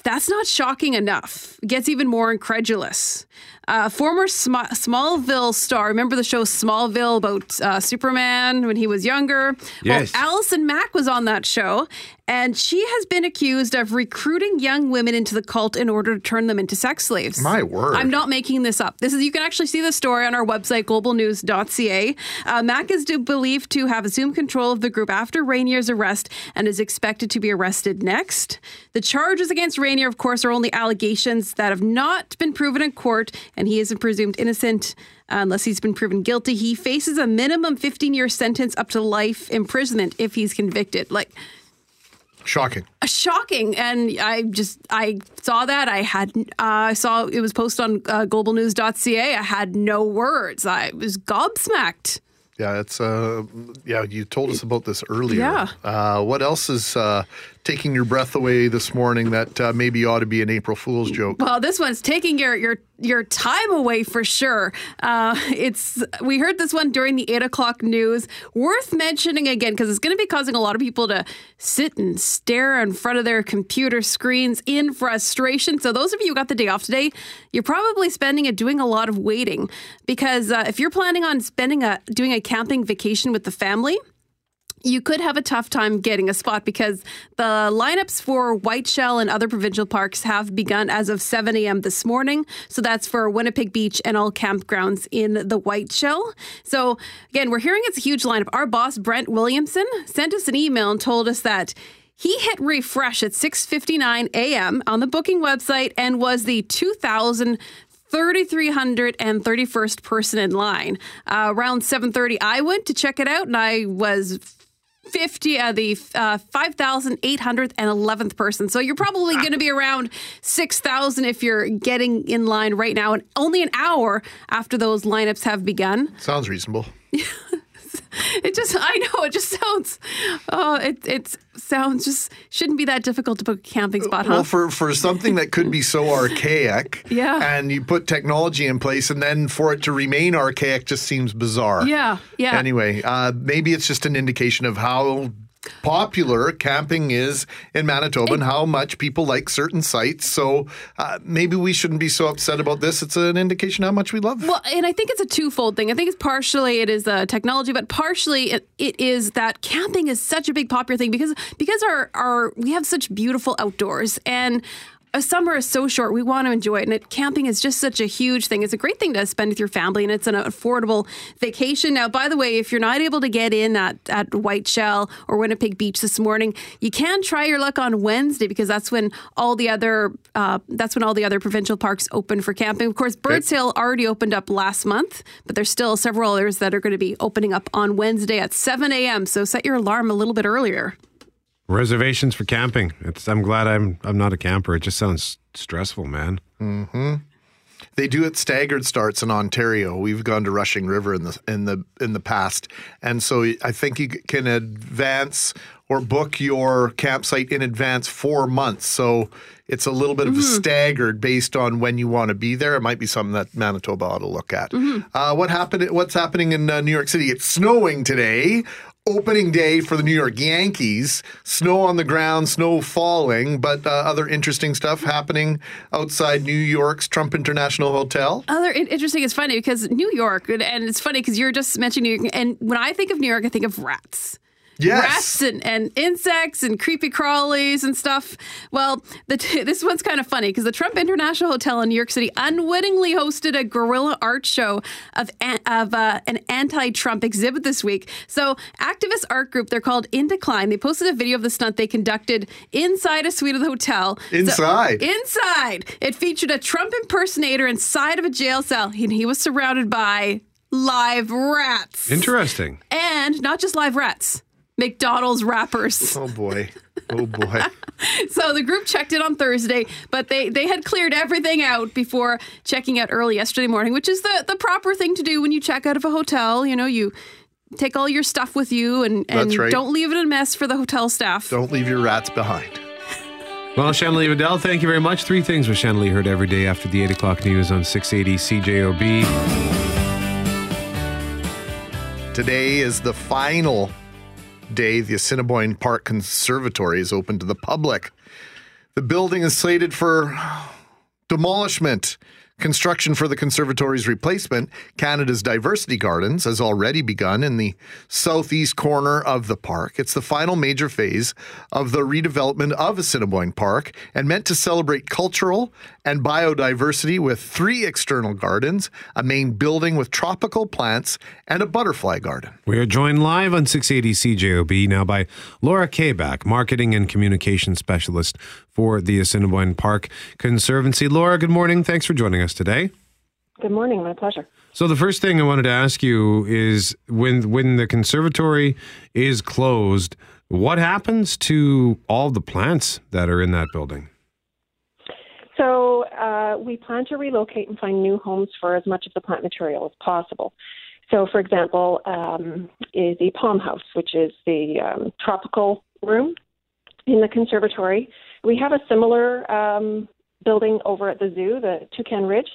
S4: That's not shocking enough. It gets even more incredulous. Uh, former Sm- Smallville star, remember the show Smallville about uh, Superman when he was younger?
S1: Yes.
S4: Well, Allison Mack was on that show, and she has been accused of recruiting young women into the cult in order to turn them into sex slaves.
S2: My word.
S4: I'm not making this up. This is you can actually see the story on our website globalnews.ca. Uh, Mack is believed to have assumed control of the group after Raniere's arrest and is expected to be arrested next. The charges against Rainier, of course, are only allegations that have not been proven in court, and he isn't presumed innocent uh, unless he's been proven guilty. He faces a minimum 15 year sentence up to life imprisonment if he's convicted. Like
S2: Shocking.
S4: shocking and i just i saw that i had uh, i saw it was posted on uh, globalnews.ca i had no words i was gobsmacked
S2: Yeah, it's uh, yeah. You told us about this earlier.
S4: Yeah.
S2: Uh, what else is uh, taking your breath away this morning that uh, maybe ought to be an April Fool's joke?
S4: well this one's taking your your your time away for sure. Uh, it's we heard this one during the 8 o'clock news. Worth mentioning again because it's going to be causing a lot of people to sit and stare in front of their computer screens in frustration. So those of you who got the day off today you're probably spending it doing a lot of waiting. Because uh, if you're planning on spending a doing a camping vacation with the family you could have a tough time getting a spot because the lineups for Whiteshell and other provincial parks have begun as of 7 a.m. this morning. So that's for Winnipeg Beach and all campgrounds in the Whiteshell. So again, we're hearing it's a huge lineup. Our boss, Brent Williamson, sent us an email and told us that he hit refresh at 6:59 a.m. on the booking website and was the 2000 3331st person in line. Uh, around 7:30 I went to check it out and I was 50 uh, the uh, 5811th person. So you're probably going to be around 6000 if you're getting in line right now and only an hour after those lineups have begun.
S2: Sounds reasonable.
S4: It just I know it just sounds oh it it sounds just shouldn't be that difficult to book a camping spot, huh?
S2: Well, for for something that could be so archaic,
S4: Yeah.
S2: and you put technology in place, and then for it to remain archaic just seems bizarre.
S4: Yeah, yeah.
S2: Anyway, uh, maybe it's just an indication of how popular camping is in Manitoba and how much people like certain sites. So uh, maybe we shouldn't be so upset about this. It's an indication how much we love.
S4: Well, and I think it's a twofold thing. I think it's partially it is uh, technology, but partially it, it is that camping is such a big popular thing because because our our we have such beautiful outdoors and. A summer is so short. We want to enjoy it, and it, camping is just such a huge thing. It's a great thing to spend with your family, and it's an affordable vacation. Now, by the way, if you're not able to get in at at Whiteshell or Winnipeg Beach this morning, you can try your luck on Wednesday because that's when all the other uh, that's when all the other provincial parks open for camping. Of course, Birds Hill already opened up last month, but there's still several others that are going to be opening up on Wednesday at 7 a.m. So set your alarm a little bit earlier.
S1: Reservations for camping. It's, I'm glad I'm I'm not a camper. It just sounds stressful, man.
S2: They do it staggered starts in Ontario. We've gone to Rushing River in the in the in the past, and so I think you can advance or book your campsite in advance four months. So it's a little bit of a staggered based on when you want to be there. It might be something that Manitoba ought to look at. Uh, what happened? What's happening in uh, New York City? It's snowing today. Opening day for the New York Yankees. Snow on the ground, snow falling, but uh, other interesting stuff happening outside New York's Trump International Hotel.
S4: Other interesting. It's funny because New York, and- it's funny because you're just mentioning New York, and when I think of New York, I think of rats.
S2: Yes.
S4: Rats and, and insects and creepy crawlies and stuff. Well, the t- this one's kind of funny because the Trump International Hotel in New York City unwittingly hosted a guerrilla art show of an, of uh, an anti-Trump exhibit this week. So, activist art group, they're called Indecline. They posted a video of the stunt they conducted inside a suite of the hotel. So-
S2: Inside?
S4: inside, it featured a Trump impersonator inside of a jail cell, and he was surrounded by live rats.
S1: Interesting.
S4: And not just live rats, McDonald's wrappers.
S2: Oh boy. Oh boy.
S4: So the group checked in on Thursday, but they they had cleared everything out before checking out early yesterday morning, which is the the proper thing to do when you check out of a hotel. You know, you take all your stuff with you and, and
S2: right.
S4: don't leave it a mess for the hotel staff.
S2: Don't leave your rats behind.
S1: Well, Shanley Vidal, thank you very much. Three things with Shanley heard every day after the 8 o'clock news on 680 CJOB.
S2: Today is the final day the Assiniboine Park Conservatory is open to the public. The building is slated for demolishment. Construction for the conservatory's replacement, Canada's Diversity Gardens, has already begun in the southeast corner of the park. It's the final major phase of the redevelopment of Assiniboine Park and meant to celebrate cultural and biodiversity with three external gardens, a main building with tropical plants, and a butterfly garden.
S1: We are joined live on 680 CJOB now by Laura Kabak, Marketing and Communication Specialist for the Assiniboine Park Conservancy. Laura, good morning. Thanks for joining us today.
S10: Good morning. My pleasure.
S1: So the first thing I wanted to ask you is when when the conservatory is closed, what happens to all the plants that are in that building?
S10: So uh, we plan to relocate and find new homes for as much of the plant material as possible. So, for example, um, is the palm house, which is the um, tropical room in the conservatory. We have a similar um, building over at the zoo, the Toucan Ridge,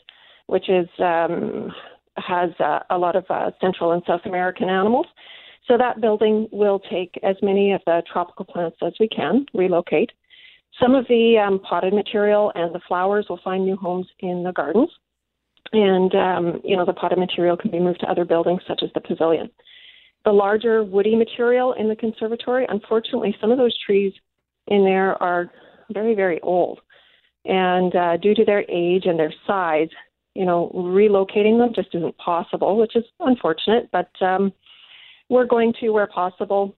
S10: which is um, has uh, a lot of uh, Central and South American animals. So that building will take as many of the tropical plants as we can relocate. Some of the um, potted material and the flowers will find new homes in the gardens. And, um, you know, the potted material can be moved to other buildings such as the pavilion. The larger woody material in the conservatory, unfortunately, some of those trees in there are very, very old. And uh, due to their age and their size, you know, relocating them just isn't possible, which is unfortunate. But um, we're going to, where possible,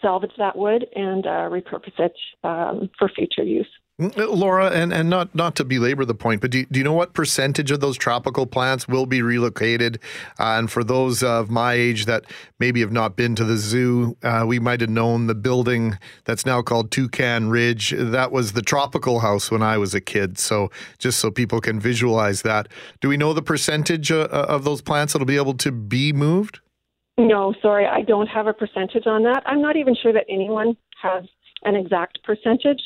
S10: salvage that wood and uh, repurpose it um, for future use.
S2: Mm, Laura, and, and not, not to belabor the point, but do, do you know what percentage of those tropical plants will be relocated? Uh, and for those of my age that maybe have not been to the zoo, uh, we might have known the building that's now called Toucan Ridge. That was the tropical house when I was a kid. So just so people can visualize that, do we know the percentage uh, of those plants that'll be able to be moved?
S10: No, sorry, I don't have a percentage on that. I'm not even sure that anyone has an exact percentage.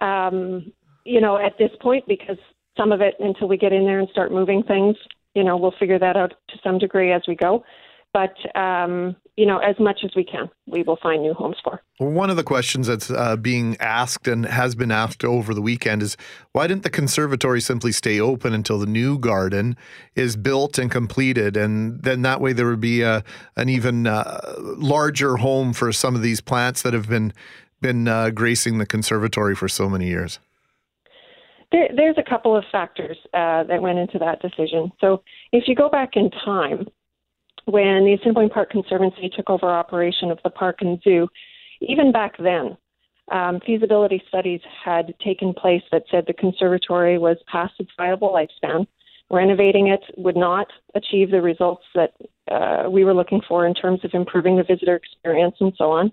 S10: Um, you know, at this point, because some of it, until we get in there and start moving things, you know, we'll figure that out to some degree as we go. But um, you know, as much as we can, we will find new homes for.
S2: One of the questions that's uh, being asked and has been asked over the weekend is why didn't the conservatory simply stay open until the new garden is built and completed? And then that way there would be a, an even uh, larger home for some of these plants that have been been uh, gracing the conservatory for so many years.
S10: There, there's a couple of factors uh, that went into that decision. So if you go back in time, when the Assiniboine Park Conservancy took over operation of the park and zoo, even back then, um, feasibility studies had taken place that said the conservatory was past its viable lifespan. Renovating it would not achieve the results that uh, we were looking for in terms of improving the visitor experience and so on.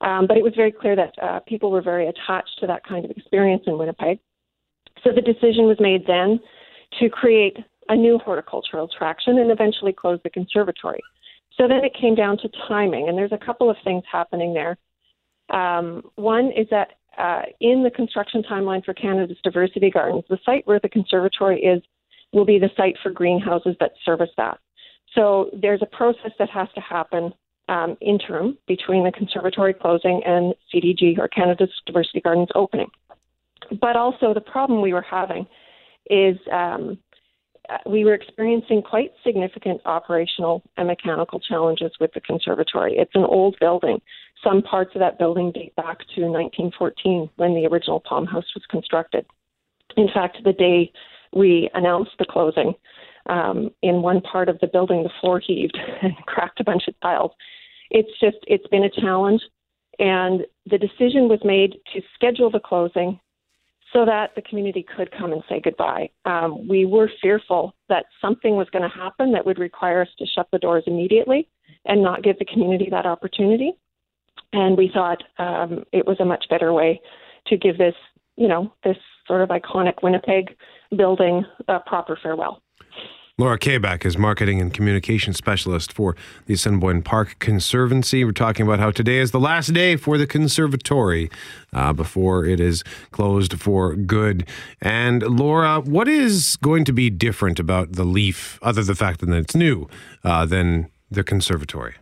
S10: Um, but it was very clear that uh, people were very attached to that kind of experience in Winnipeg. So the decision was made then to create a new horticultural attraction and eventually close the conservatory. So then it came down to timing, and there's a couple of things happening there. Um, one is that uh, in the construction timeline for Canada's diversity gardens, the site where the conservatory is will be the site for greenhouses that service that. So there's a process that has to happen um, interim between the conservatory closing and CDG or Canada's Diversity Gardens opening. But also the problem we were having is um, uh, we were experiencing quite significant operational and mechanical challenges with the conservatory. It's an old building. Some parts of that building date back to 1914 when the original Palm House was constructed. In fact, the day we announced the closing, um, in one part of the building, the floor heaved and cracked a bunch of tiles. It's just, it's been a challenge. And the decision was made to schedule the closing so that the community could come and say goodbye. Um, we were fearful that something was going to happen that would require us to shut the doors immediately and not give the community that opportunity. And we thought um, it was a much better way to give this, you know, this sort of iconic Winnipeg building a proper farewell.
S1: Laura Kabak is marketing and communication specialist for the Assiniboine Park Conservancy. We're talking about how today is the last day for the conservatory uh, before it is closed for good. And Laura, what is going to be different about the Leaf, other than the fact that it's new, uh, than the conservatory?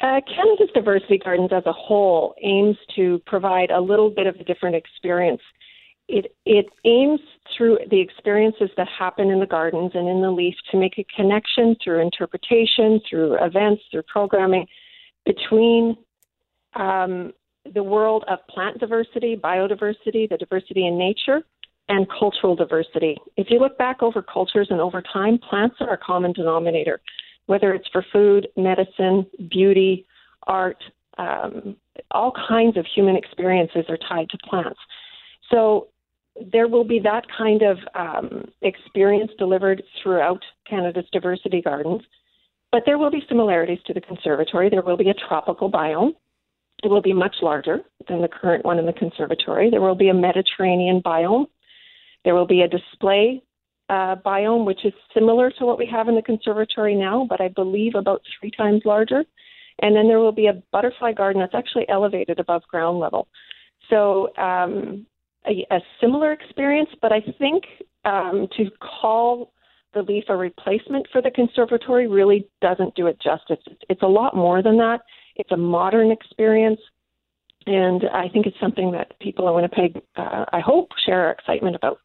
S10: Uh, Canada's Diversity Gardens as a whole aims to provide a little bit of a different experience it it aims through the experiences that happen in the gardens and in the leaf to make a connection through interpretation, through events, through programming between um, the world of plant diversity, biodiversity, the diversity in nature, and cultural diversity. If you look back over cultures and over time, plants are a common denominator, whether it's for food, medicine, beauty, art, um, all kinds of human experiences are tied to plants. So there will be that kind of um, experience delivered throughout Canada's diversity gardens, but there will be similarities to the conservatory. There will be a tropical biome. It will be much larger than the current one in the conservatory. There will be a Mediterranean biome. There will be a display uh, biome, which is similar to what we have in the conservatory now, but I believe about three times larger. And then there will be a butterfly garden that's actually elevated above ground level. So um, a, a similar experience, but I think um, to call the leaf a replacement for the conservatory really doesn't do it justice. It's, a lot more than that. It's a modern experience, and I think it's something that people in Winnipeg, uh, I hope, share our excitement about.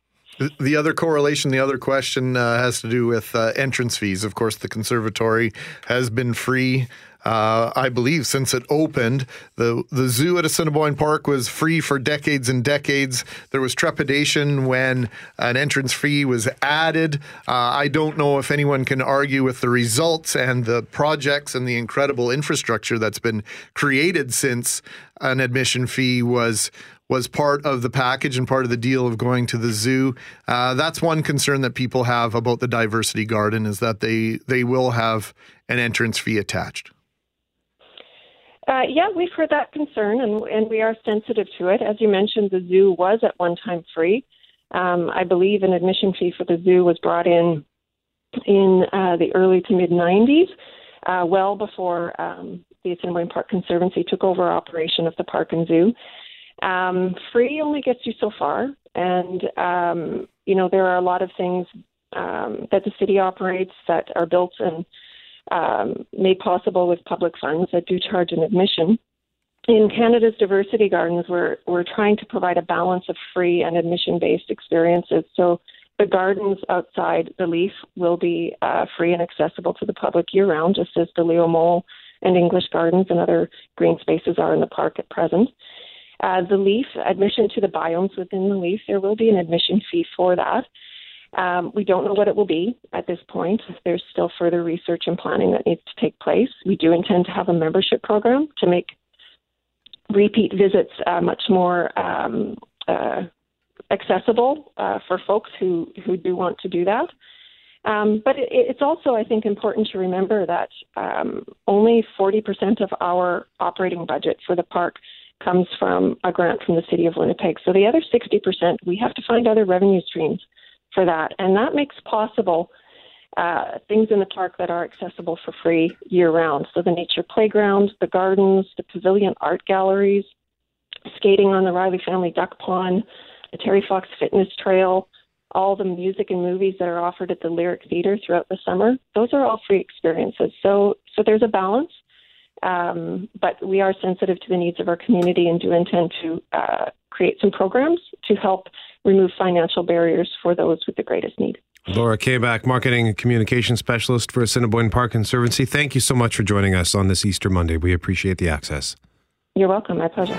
S2: The other correlation, the other question uh, has to do with uh, entrance fees. Of course, the conservatory has been free uh, I believe, since it opened. The the zoo at Assiniboine Park was free for decades and decades. There was trepidation when an entrance fee was added. Uh, I don't know if anyone can argue with the results and the projects and the incredible infrastructure that's been created since an admission fee was was part of the package and part of the deal of going to the zoo. Uh, that's one concern that people have about the diversity garden is that they they will have an entrance fee attached.
S10: Uh, yeah, we've heard that concern, and, and we are sensitive to it. As you mentioned, the zoo was at one time free. Um, I believe an admission fee for the zoo was brought in in uh, the early to mid 90s, uh, well before um, the Assiniboine Park Conservancy took over operation of the park and zoo. Um, free only gets you so far, and um, you know there are a lot of things um, that the city operates that are built and um, made possible with public funds that do charge an admission. In Canada's diversity gardens, we're we're trying to provide a balance of free and admission-based experiences. So the gardens outside the Leaf will be uh, free and accessible to the public year-round, just as the Leo Mol and English Gardens and other green spaces are in the park at present. Uh, the Leaf admission to the biomes within the Leaf, there will be an admission fee for that. Um, we don't know what it will be at this point. There's still further research and planning that needs to take place. We do intend to have a membership program to make repeat visits uh, much more um, uh, accessible uh, for folks who, who do want to do that. Um, but it, it's also, I think, important to remember that um, only 40% of our operating budget for the park comes from a grant from the City of Winnipeg. So the other 60%, we have to find other revenue streams for that. And that makes possible uh, things in the park that are accessible for free year round. So the nature playgrounds, the gardens, the pavilion art galleries, skating on the Riley Family Duck Pond, the Terry Fox Fitness Trail, all the music and movies that are offered at the Lyric Theater throughout the summer. Those are all free experiences. So so there's a balance. Um, but we are sensitive to the needs of our community and do intend to uh, create some programs to help remove financial barriers for those with the greatest need.
S1: Laura Kabak, Marketing and Communication Specialist for Assiniboine Park Conservancy. Thank you so much for joining us on this Easter Monday. We appreciate the access.
S10: You're welcome. My pleasure.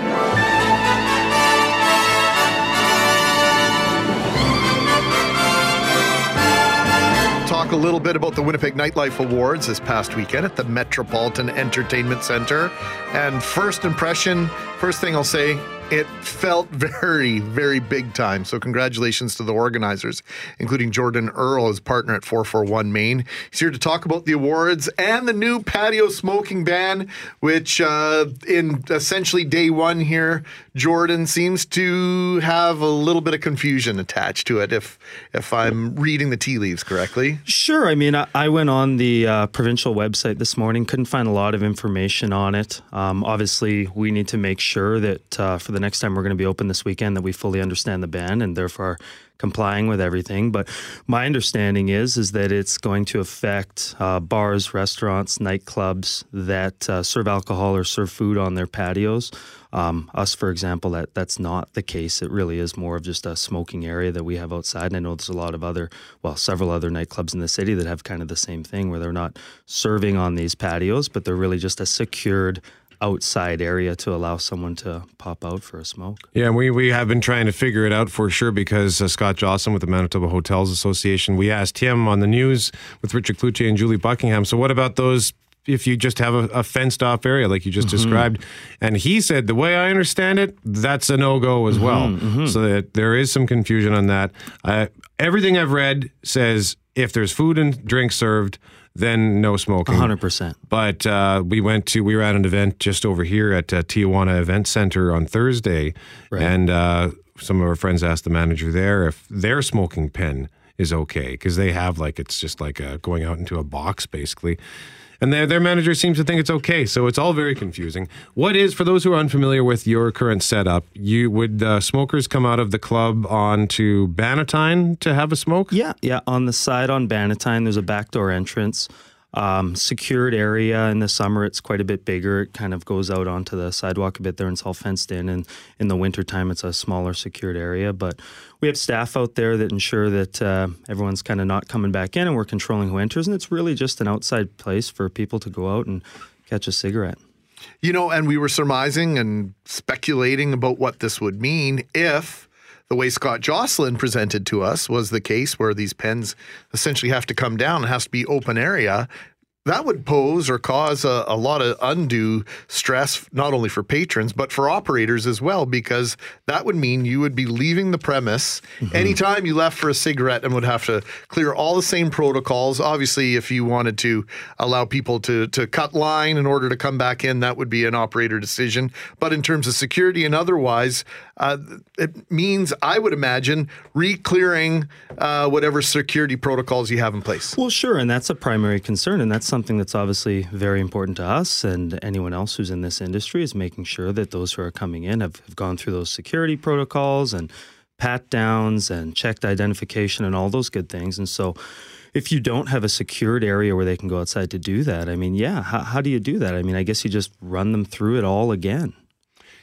S2: talk a little bit about the Winnipeg Nightlife Awards this past weekend at the Metropolitan Entertainment Center. And first impression, first thing I'll say, it felt very, very big time. So, congratulations to the organizers, including Jordan Earl, his partner at 441 Main. He's here to talk about the awards and the new patio smoking ban, which, uh, in essentially day one here, Jordan seems to have a little bit of confusion attached to it, if if I'm reading the tea leaves correctly.
S11: Sure. I mean, I, I went on the uh, provincial website this morning, couldn't find a lot of information on it. Um, obviously, we need to make sure that uh, for the next time we're going to be open this weekend, that we fully understand the ban and therefore complying with everything. But my understanding is is that it's going to affect uh, bars, restaurants, nightclubs that uh, serve alcohol or serve food on their patios. Um, us, for example, that that's not the case. It really is more of just a smoking area that we have outside. And I know there's a lot of other, well, several other nightclubs in the city that have kind of the same thing where they're not serving on these patios, but they're really just a secured outside area to allow someone to pop out for a smoke.
S1: Yeah, we, we have been trying to figure it out for sure because uh, Scott Jocelyn with the Manitoba Hotels Association, we asked him on the news with Richard Cloutier and Julie Buckingham. So, what about those if you just have a, a fenced off area like you just mm-hmm. described? And he said, the way I understand it, that's a no go as mm-hmm, well. Mm-hmm. So that there is some confusion on that. Uh, everything I've read says if there's food and drink served, then no smoking.
S11: 100%.
S1: But uh, we went to, we were at an event just over here at uh, Tijuana Event Center on Thursday. Right. And uh, some of our friends asked the manager there if their smoking pen is okay because they have like, it's just like a, going out into a box basically and their their manager seems to think it's okay. So it's all very confusing. What is for those who are unfamiliar with your current setup? You would uh, smokers come out of the club onto Bannatyne to have a smoke?
S11: Yeah, yeah. On the side on Bannatyne, there's a back door entrance um, secured area in the summer it's quite a bit bigger. It kind of goes out onto the sidewalk a bit there and it's all fenced in. And in the wintertime it's a smaller secured area but we have staff out there that ensure that uh, everyone's kind of not coming back in and we're controlling who enters. And it's really just an outside place for people to go out and catch a cigarette.
S2: You know and we were surmising and speculating about what this would mean if the way Scott Jocelyn presented to us was the case where these pens essentially have to come down. It has to be open area that would pose or cause a, a, lot of undue stress, not only for patrons, but for operators as well, because that would mean you would be leaving the premise mm-hmm. anytime you left for a cigarette and would have to clear all the same protocols. Obviously, if you wanted to allow people to, to cut line in order to come back in, that would be an operator decision. But in terms of security and otherwise, uh, it means, I would imagine, re-clearing uh, whatever security protocols you have in place.
S11: Well, sure, and that's a primary concern, and that's something that's obviously very important to us and anyone else who's in this industry is making sure that those who are coming in have, have gone through those security protocols and pat downs and checked identification and all those good things. And so, if you don't have a secured area where they can go outside to do that, I mean, yeah, how, how do you do that? I mean, I guess you just run them through it all again.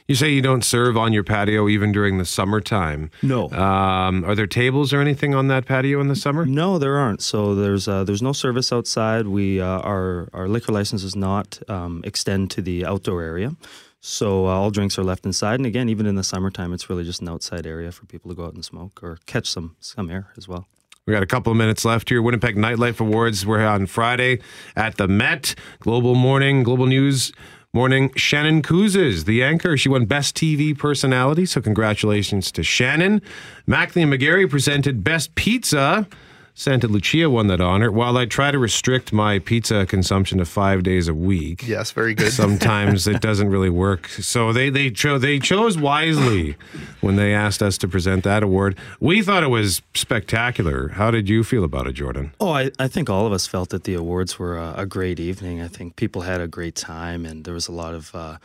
S1: You say you don't serve on your patio even during the summertime.
S11: No.
S1: Um, are there tables or anything on that patio in the summer?
S11: No, there aren't. So there's uh, there's no service outside. We uh, our our liquor license does not um, extend to the outdoor area. So uh, all drinks are left inside, and again, even in the summertime, it's really just an outside area for people to go out and smoke or catch some some air as well.
S1: We got a couple of minutes left here. Winnipeg Nightlife Awards. We're on Friday at the Met Global Morning Global News Morning, Shannon Cuciz, the anchor. She won Best TV Personality, so congratulations to Shannon. Mackling and McGarry presented Best Pizza. Santa Lucia won that honor. While I try to restrict my pizza consumption to five days a week,
S2: Yes, very good.
S1: sometimes it doesn't really work. So they they chose they chose wisely when they asked us to present that award. We thought it was spectacular. How did you feel about it, Jordan?
S11: Oh, I, I think all of us felt that the awards were a, a great evening. I think people had a great time, and there was a lot of uh,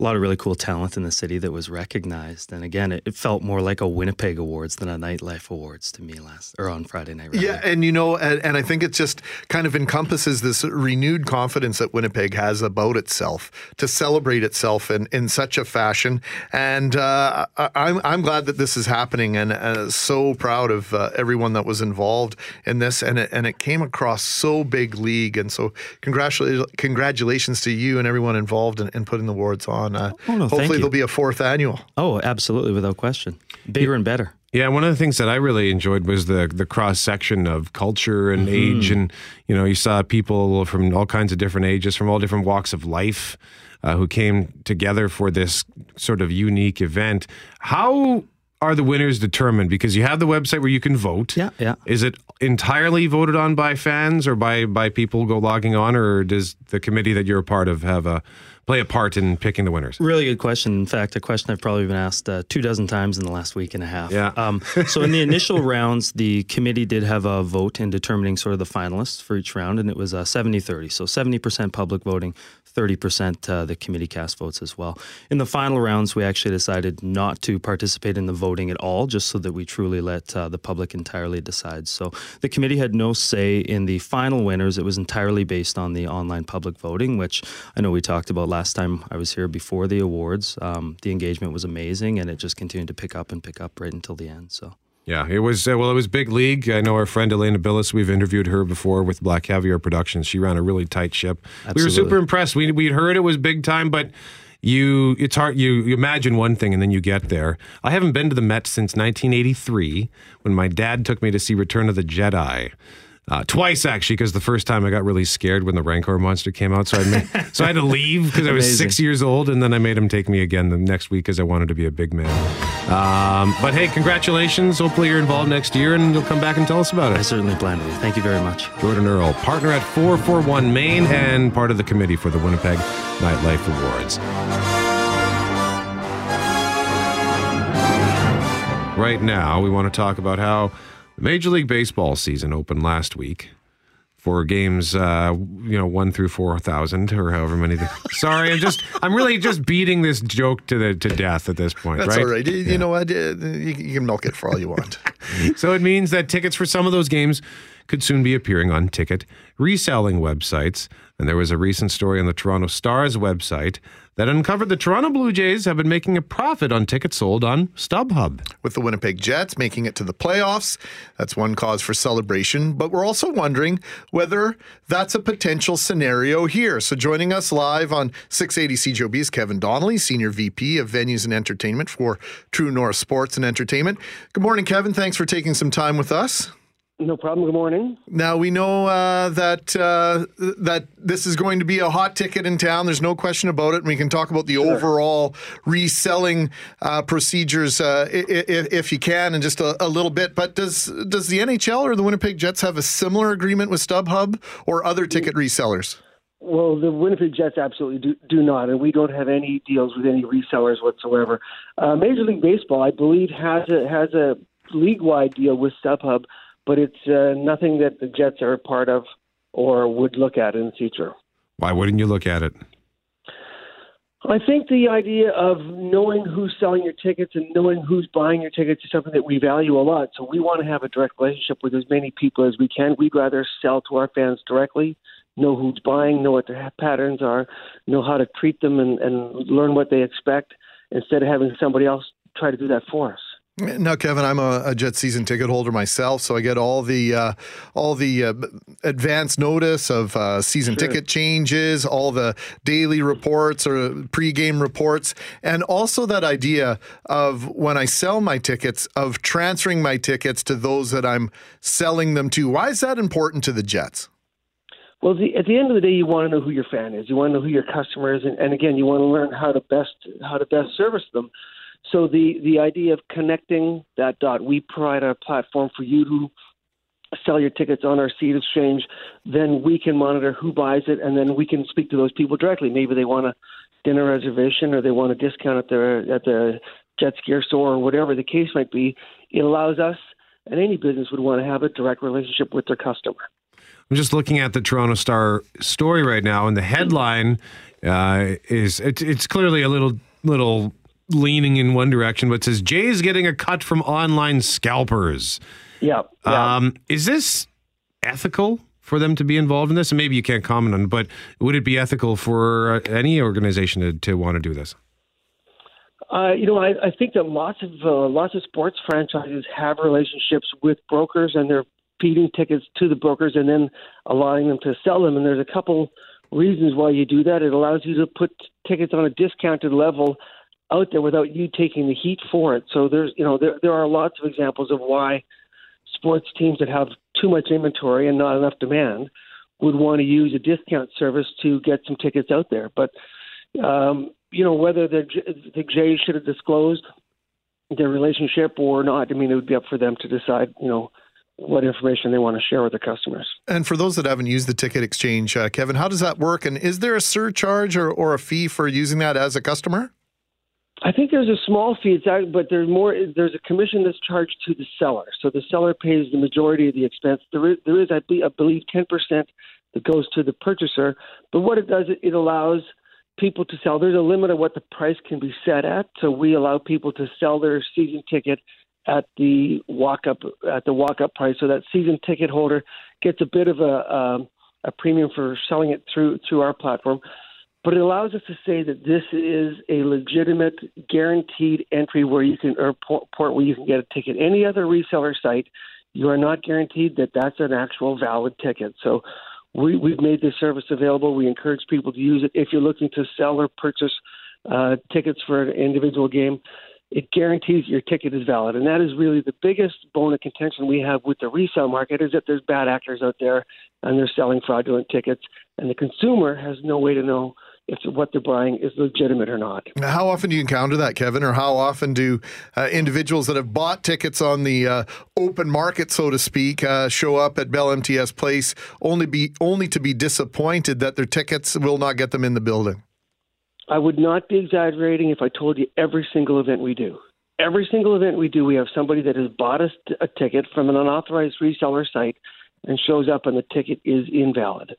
S11: a lot of really cool talent in the city that was recognized. And again, it, it felt more like a Winnipeg Awards than a Nightlife Awards to me last or on Friday night. rather.
S2: Yeah, and you know, and, and I think it just kind of encompasses this renewed confidence that Winnipeg has about itself to celebrate itself in, in such a fashion. And uh, I'm I'm glad that this is happening, and uh, so proud of uh, everyone that was involved in this. And it, and it came across so big league, and so congratulations congratulations to you and everyone involved in, in putting the awards on. Uh,
S11: Oh, no, thank
S2: hopefully,
S11: you.
S2: there'll be a fourth annual.
S11: Oh, absolutely, without question. Bigger and better.
S1: Yeah, one of the things that I really enjoyed was the the cross section of culture and age, and you know, you saw people from all kinds of different ages, from all different walks of life, uh, who came together for this sort of unique event. How are the winners determined? Because you have the website where you can vote.
S11: Yeah, yeah.
S1: Is it entirely voted on by fans or by by people go logging on, or does the committee that you're a part of have a play a part in picking the winners?
S11: Really good question. In fact, a question I've probably been asked uh, two dozen times in the last week and a half.
S1: Yeah.
S11: Um, so in the initial rounds, the committee did have a vote in determining sort of the finalists for each round, and it was uh, 70-30. So 70% public voting, 30% uh, the committee cast votes as well. In the final rounds, we actually decided not to participate in the voting at all, just so that we truly let uh, the public entirely decide. So the committee had no say in the final winners. It was entirely based on the online public voting, which I know we talked about last time I was here before the awards. Um, the engagement was amazing, and it just continued to pick up and pick up right until the end. So.
S1: Yeah, it was uh, well. It was big league. I know our friend Elena Billis. We've interviewed her before with Black Caviar Productions. She ran a really tight ship. We were super impressed. We we'd heard it was big time, but you it's hard. You, you imagine one thing and then you get there. I haven't been to the Met since 1983 when my dad took me to see Return of the Jedi. Uh, twice actually, because the first time I got really scared when the Rancor monster came out, so I made, so I had to leave because I was six years old, and then I made him take me again the next week because I wanted to be a big man. Um, but hey, congratulations! Hopefully you're involved next year, and you'll come back and tell us about it.
S11: I certainly plan to. Thank you very much.
S1: Jordan Earl, partner at 441 Maine and part of the committee for the Winnipeg Nightlife Awards. Right now, we want to talk about how Major League Baseball season opened last week for games, uh, you know, one through four thousand or however many. The, sorry, I'm just, I'm really just beating this joke to the to death at this point.
S2: That's
S1: right?
S2: all right. You, you know what? You, you can milk it for all you want.
S1: So it means that tickets for some of those games could soon be appearing on ticket reselling websites. And there was a recent story on the Toronto Stars website that uncovered the Toronto Blue Jays have been making a profit on tickets sold on StubHub.
S2: with the Winnipeg Jets making it to the playoffs. That's one cause for celebration, but we're also wondering whether that's a potential scenario here. So joining us live on 680 CJOB is Kevin Donnelly, Senior VP of Venues and Entertainment for True North Sports and Entertainment. Good morning, Kevin. Thanks for taking some time with us.
S12: No problem. Good morning.
S2: Now we know uh, that uh, that this is going to be a hot ticket in town. There's no question about it. And we can talk about the overall reselling uh, procedures uh, if, if you can in just a, a little bit. But does does the NHL or the Winnipeg Jets have a similar agreement with StubHub or other ticket resellers?
S12: Well, the Winnipeg Jets absolutely do, do not, and we don't have any deals with any resellers whatsoever. Uh, Major League Baseball, I believe, has a has a league wide deal with StubHub, but it's uh, nothing that the Jets are a part of or would look at in the future.
S1: Why wouldn't you look at it?
S12: I think the idea of knowing who's selling your tickets and knowing who's buying your tickets is something that we value a lot. So we want to have a direct relationship with as many people as we can. We'd rather sell to our fans directly, know who's buying, know what their patterns are, know how to treat them, and, and learn what they expect instead of having somebody else try to do that for us.
S2: Now, Kevin, I'm a, a Jet season ticket holder myself, so I get all the uh, all the uh, advance notice of uh, season ticket changes, all the daily reports or pregame reports, and also that idea of when I sell my tickets of transferring my tickets to those that I'm selling them to. Why is that important to the Jets?
S12: Well, the, at the end of the day, you want to know who your fan is. You want to know who your customer is, and, and again, you want to learn how to best how to best service them. So the the idea of connecting that dot, we provide a platform for you to sell your tickets on our seat exchange, then we can monitor who buys it, and then we can speak to those people directly. Maybe they want a dinner reservation or they want a discount at their at the jet ski store or whatever the case might be. It allows us and any business would want to have a direct relationship with their customer.
S1: I'm just looking at the Toronto Star story right now, and the headline uh, is it's clearly a little little leaning in one direction, but says Jay's getting a cut from online scalpers.
S12: Yeah. yeah.
S1: Um, is this ethical for them to be involved in this? And maybe you can't comment on, it, but would it be ethical for uh, any organization to, to want to do this?
S12: Uh, you know, I, I think that lots of uh, lots of sports franchises have relationships with brokers, and they're feeding tickets to the brokers and then allowing them to sell them. And there's a couple reasons why you do that. It allows you to put tickets on a discounted level out there without you taking the heat for it. So there's, you know, there there are lots of examples of why sports teams that have too much inventory and not enough demand would want to use a discount service to get some tickets out there. But um, you know, whether the the Jays should have disclosed their relationship or not, I mean, it would be up for them to decide. You know what information they want to share with their customers.
S2: And for those that haven't used the ticket exchange, uh, Kevin, how does that work? And is there a surcharge or, or a fee for using that as a customer?
S12: I think there's a small fee, but there's more. There's a commission that's charged to the seller, so the seller pays the majority of the expense. There is, there is I believe, ten percent that goes to the purchaser. But what it does, it allows people to sell. There's a limit of what the price can be set at, so we allow people to sell their season ticket at the walk up at the walk up price. So that season ticket holder gets a bit of a um, a premium for selling it through through our platform. But it allows us to say that this is a legitimate, guaranteed entry where you can or port where you can get a ticket. Any other reseller site, you are not guaranteed that that's an actual valid ticket. So we, we've made this service available. We encourage people to use it. If you're looking to sell or purchase uh, tickets for an individual game, it guarantees your ticket is valid. And that is really the biggest bone of contention we have with the resale market is that there's bad actors out there and they're selling fraudulent tickets. And the consumer has no way to know if what they're buying is legitimate or not.
S2: How often do you encounter that, Kevin? Or how often do uh, individuals that have bought tickets on the uh, open market, so to speak, uh, show up at Bell MTS Place only be only to be disappointed that their tickets will not get them in the building?
S12: I would not be exaggerating if I told you every single event we do. Every single event we do, we have somebody that has bought a, a ticket from an unauthorized reseller site and shows up and the ticket is invalid.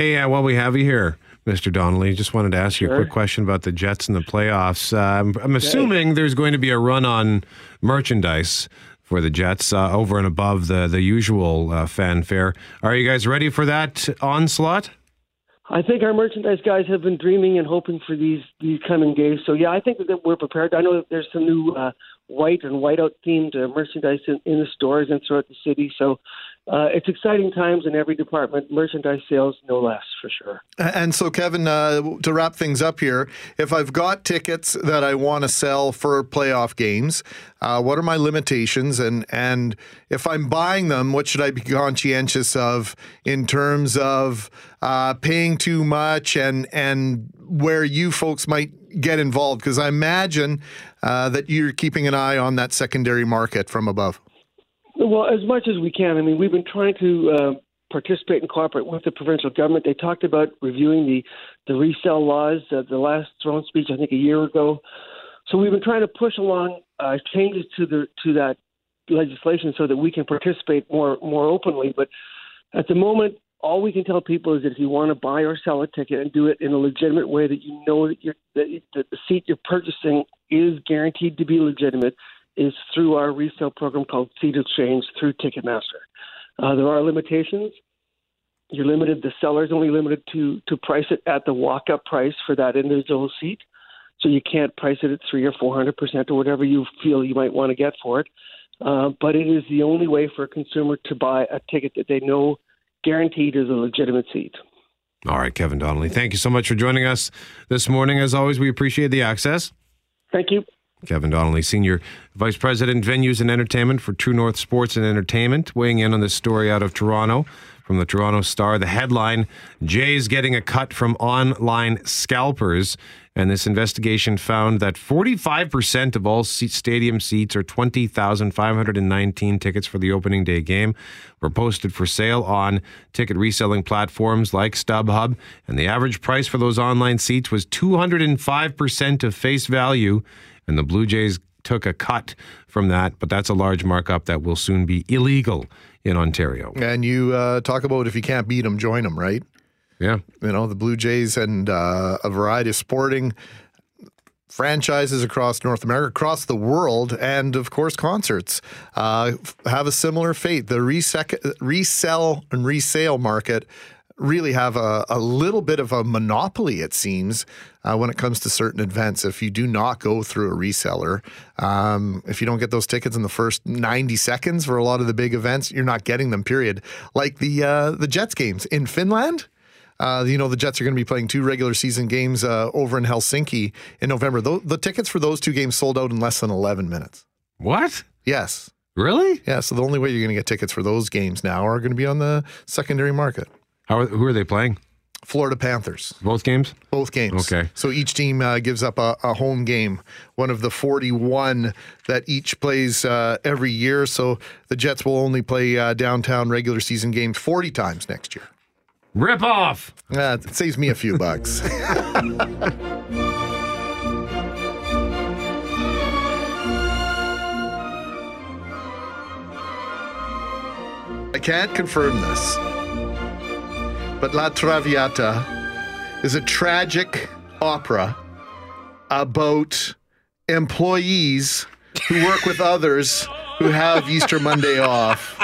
S1: Hey, uh, while we have you here, Mr. Donnelly, just wanted to ask sure. you a quick question about the Jets and the playoffs. Uh, I'm, I'm, assuming there's going to be a run on merchandise for the Jets uh, over and above the, the usual uh, fanfare. Are you guys ready for that onslaught?
S12: I think our merchandise guys have been dreaming and hoping for these these coming days. So yeah, I think that we're prepared. I know that there's some new uh, white and whiteout themed uh, merchandise in, in the stores and throughout the city. So uh, it's exciting times in every department, merchandise sales no less for sure.
S2: And so, Kevin, uh, to wrap things up here, if I've got tickets that I want to sell for playoff games, uh, what are my limitations? And and if I'm buying them, what should I be conscientious of in terms of uh, paying too much and and where you folks might get involved? Because I imagine uh, that you're keeping an eye on that secondary market from above.
S12: Well, as much as we can. I mean, we've been trying to uh, participate and cooperate with the provincial government. They talked about reviewing the the resale laws. Uh, the last throne speech, I think, a year ago. So we've been trying to push along uh, changes to the to that legislation so that we can participate more more openly. But at the moment, all we can tell people is that if you want to buy or sell a ticket and do it in a legitimate way, that you know that, that, that the seat you're purchasing is guaranteed to be legitimate is through our resale program called Seat Exchange through Ticketmaster. Uh, there are limitations. You're limited. The seller is only limited to to price it at the walk-up price for that individual seat. So you can't price it at three or four hundred percent or whatever you feel you might want to get for it. Uh, but it is the only way for a consumer to buy a ticket that they know guaranteed is a legitimate seat.
S1: All right, Kevin Donnelly, thank you so much for joining us this morning. As always, we appreciate the access.
S12: Thank you.
S1: Kevin Donnelly, Senior Vice President, Venues and Entertainment for True North Sports and Entertainment, weighing in on this story out of Toronto from the Toronto Star. The headline Jay's getting a cut from online scalpers. And this investigation found that 45% of all stadium seats, or 20,519 tickets for the opening day game, were posted for sale on ticket reselling platforms like StubHub. And the average price for those online seats was 205% of face value. And the Blue Jays took a cut from that, but that's a large markup that will soon be illegal in Ontario.
S2: And you uh, talk about if you can't beat them, join them, right?
S1: Yeah.
S2: You know, the Blue Jays and uh, a variety of sporting franchises across North America, across the world, and of course, concerts uh, have a similar fate. The resec- resell and resale market really have a, a little bit of a monopoly, it seems, uh, when it comes to certain events. If you do not go through a reseller, um, if you don't get those tickets in the first 90 seconds for a lot of the big events, you're not getting them, period. Like the, uh, the Jets games in Finland. Uh, you know, the Jets are going to be playing two regular season games uh, over in Helsinki in November. Tho- the tickets for those two games sold out in less than 11 minutes.
S1: What?
S2: Yes.
S1: Really?
S2: Yeah. So the only way you're going to get tickets for those games now are going to be on the secondary market.
S1: How are, who are they playing?
S2: Florida Panthers.
S1: Both games?
S2: Both games.
S1: Okay.
S2: So each team uh, gives up a, a, home game, one of the 41 that each plays uh, every year. So the Jets will only play uh, downtown regular season games 40 times next year.
S1: Rip off.
S2: It saves me a few bucks. I can't confirm this, but La Traviata is a tragic opera about employees who work with others who have Easter Monday off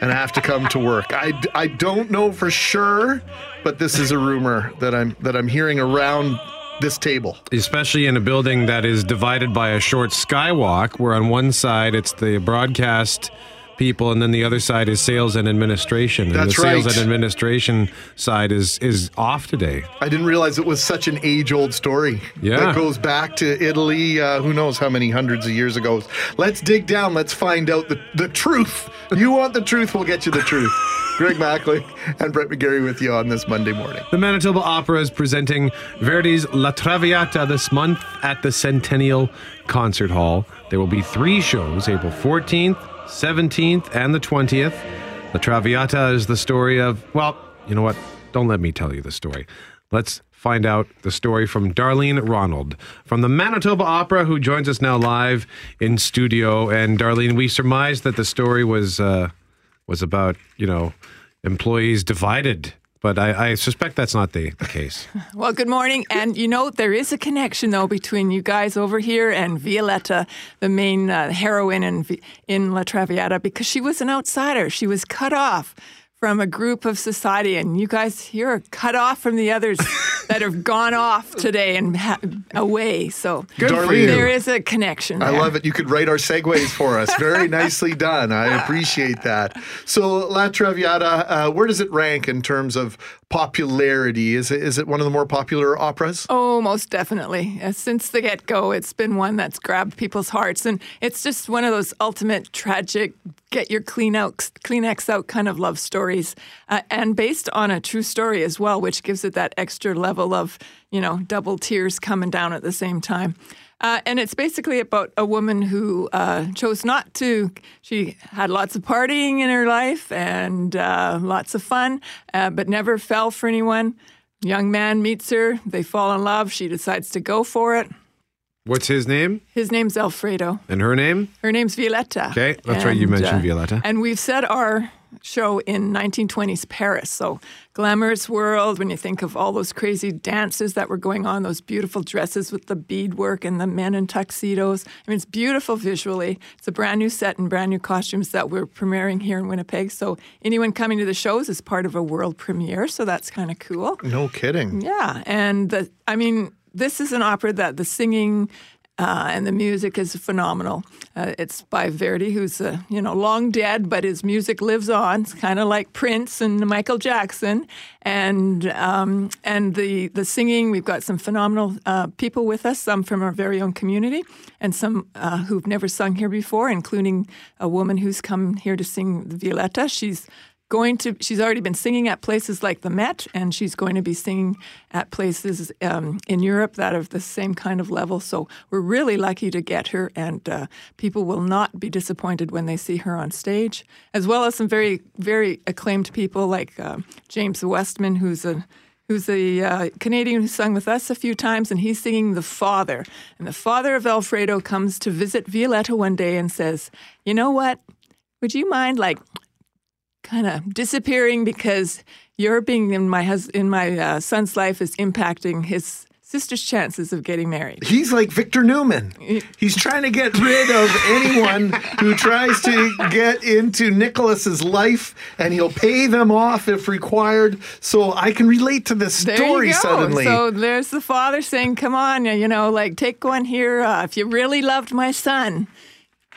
S2: and have to come to work. I, I don't know for sure, but this is a rumor that I'm that I'm hearing around this table.
S1: Especially in a building that is divided by a short skywalk, where on one side it's the broadcast people, and then the other side is sales and administration. And
S2: That's
S1: the sales
S2: right.
S1: and administration side is is off today.
S2: I didn't realize it was such an age-old story.
S1: Yeah.
S2: that goes back to Italy. Uh, who knows how many hundreds of years ago? Let's dig down. Let's find out the the truth. You want the truth? We'll get you the truth. Greg Mackling and Brett McGarry with you on this Monday morning.
S1: The Manitoba Opera is presenting Verdi's La Traviata this month at the Centennial Concert Hall. There will be three shows April 14th, 17th, and the 20th. La Traviata is the story of, well, you know what? Don't let me tell you the story. Let's find out the story from Darlene Ronald from the Manitoba Opera, who joins us now live in studio. And Darlene, we surmised that the story was uh, was about you know employees divided, but I, I suspect that's not the, the case.
S13: Well, good morning. And you know, there is a connection, though, between you guys over here and Violetta, the main uh, heroine in, in La Traviata, because she was an outsider. She was cut off from a group of society, and you guys here are cut off from the others that have gone off today and ha- away. So
S2: Good for you.
S13: there is a connection.
S2: I
S13: there.
S2: love it. You could write our segues for us. Very nicely done. I appreciate that. So, La Traviata, uh, where does it rank in terms of popularity? Is it is it one of the more popular operas?
S13: Oh, most definitely. Uh, since the get go, it's been one that's grabbed people's hearts. And it's just one of those ultimate tragic, get your Kleenex, Kleenex out kind of love stories. Uh, and based on a true story as well, which gives it that extra level of, you know, double tears coming down at the same time. Uh, and it's basically about a woman who uh, chose not to. She had lots of partying in her life and uh, lots of fun, uh, but never fell for anyone. Young man meets her, they fall in love. She decides to go for it.
S1: What's his name
S13: His name's Alfredo.
S1: and her name?
S13: Her name's Violetta.
S1: Okay, that's right, you mentioned
S13: uh,
S1: Violetta.
S13: And we've set our show in 1920s Paris. So, glamorous world when you think of all those crazy dances that were going on, those beautiful dresses with the beadwork and the men in tuxedos. I mean, it's beautiful visually. It's a brand new set and brand new costumes that we're premiering here in Winnipeg. So, anyone coming to the shows is part of a world premiere. So, that's kind of cool.
S2: No kidding.
S13: Yeah, and the, I mean, this is an opera that the singing uh, and the music is phenomenal. Uh, it's by Verdi, who's uh, you know long dead, but his music lives on. It's kind of like Prince and Michael Jackson, and um, and the the singing. We've got some phenomenal uh, people with us, some from our very own community, and some uh, who've never sung here before, including a woman who's come here to sing the Violetta. She's going to she's already been singing at places like the Met and she's going to be singing at places um, in Europe that are the same kind of level so we're really lucky to get her and uh, people will not be disappointed when they see her on stage as well as some very very acclaimed people like uh, James Westman who's a who's a uh, Canadian who sung with us a few times, and he's singing The Father. And the father of Alfredo comes to visit Violetta one day and says, You know what? Would you mind, like, kind of disappearing because your being in my hus- in my uh, son's life is impacting his sister's chances of getting married.
S2: He's like Victor Newman. He's trying to get rid of anyone who tries to get into Nicholas's life, and he'll pay them off if required. So I can relate to this story suddenly.
S13: So there's the father saying, "Come on, you know, like take one here. Uh, if you really loved my son,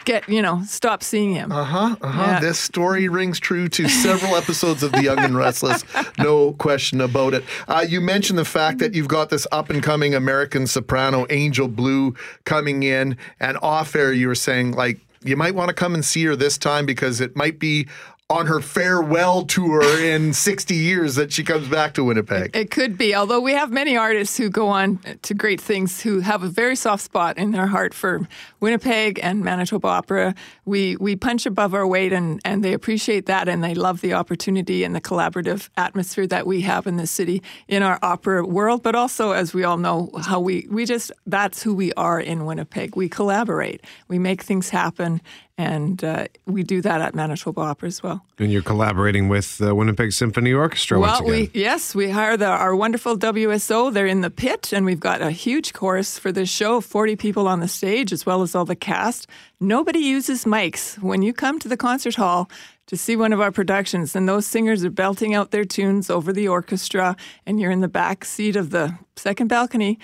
S13: get you know, stop seeing him."
S2: Uh huh. Uh-huh.
S13: Yeah.
S2: This story rings true to several episodes of The Young and Restless. No question about it. Uh, you mentioned the fact that you've got this up and coming American soprano, Angel Blue, coming in, and off air, you were saying like you might want to come and see her this time because it might be on her farewell tour in 60 years that she comes back to Winnipeg.
S13: It could be, although we have many artists who go on to great things who have a very soft spot in their heart for Winnipeg and Manitoba Opera. We we punch above our weight and, and they appreciate that and they love the opportunity and the collaborative atmosphere that we have in the city in our opera world, but also as we all know how we, we just that's who we are in Winnipeg. We collaborate. We make things happen and uh, we do that at Manitoba Opera as well.
S1: And you're collaborating with the Winnipeg Symphony Orchestra
S13: Well, we yes, we hire the, our wonderful WSO. They're in the pit, and we've got a huge chorus for this show. Forty people on the stage, as well as all the cast. Nobody uses mics when you come to the concert hall to see one of our productions, and those singers are belting out their tunes over the orchestra, and you're in the back seat of the second balcony.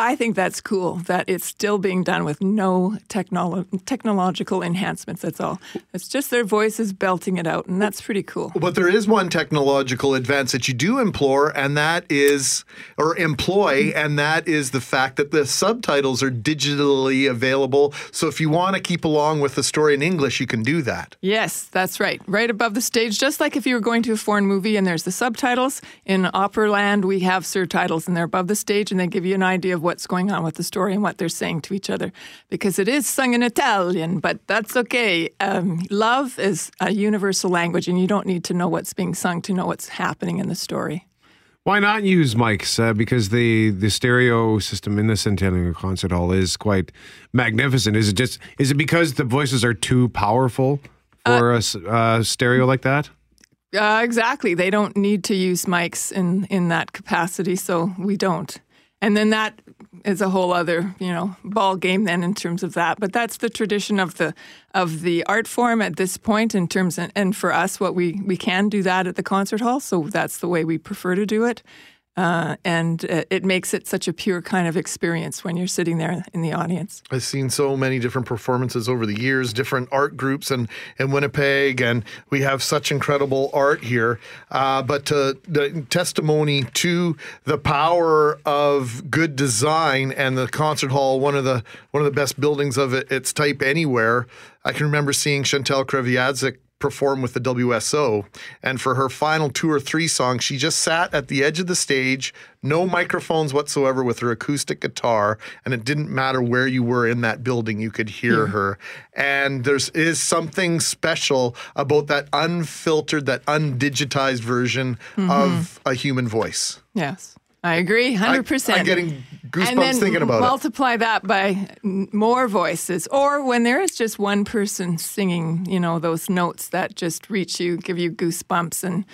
S13: I think that's cool that it's still being done with no technolo- technological enhancements. That's all. It's just their voices belting it out, and that's pretty cool.
S2: But there is one technological advance that you do implore, and that is, or employ, and that is the fact that the subtitles are digitally available. So if you want to keep along with the story in English, you can do that.
S13: Yes, that's right. Right above the stage, just like if you were going to a foreign movie and there's the subtitles. In Operaland, we have surtitles and they're above the stage and they give you an idea of what's going on with the story and what they're saying to each other. Because it is sung in Italian, but that's okay. Um, love is a universal language and you don't need to know what's being sung to know what's happening in the story.
S1: Why not use mics? Uh, because the the stereo system in the Centennial Concert Hall is quite magnificent. Is it just is it because the voices are too powerful for a s- uh, stereo like that?
S13: Uh, exactly. They don't need to use mics in, in that capacity, so we don't. And then that is a whole other, you know, ball game then in terms of that. But that's the tradition of the of the art form at this point in terms of, and for us, what we we can do that at the concert hall. So that's the way we prefer to do it. Uh, and uh, it makes it such a pure kind of experience when you're sitting there in the audience.
S2: I've seen so many different performances over the years, different art groups in, in Winnipeg, and we have such incredible art here. Uh, but the testimony to the power of good design and the concert hall, one of the one of the best buildings of it, its type anywhere. I can remember seeing Chantal Kreviazuk perform with the WSO. And for her final two or three songs, she just sat at the edge of the stage, no microphones whatsoever, with her acoustic guitar. And it didn't matter where you were in that building, you could hear her. And there's is something special about that unfiltered, that undigitized version mm-hmm. of a human voice.
S13: Yes, I agree, hundred percent.
S2: I'm getting goosebumps
S13: and then
S2: thinking about it.
S13: multiply that by more voices, or when there is just one person singing, you know, those notes that just reach you, give you goosebumps, and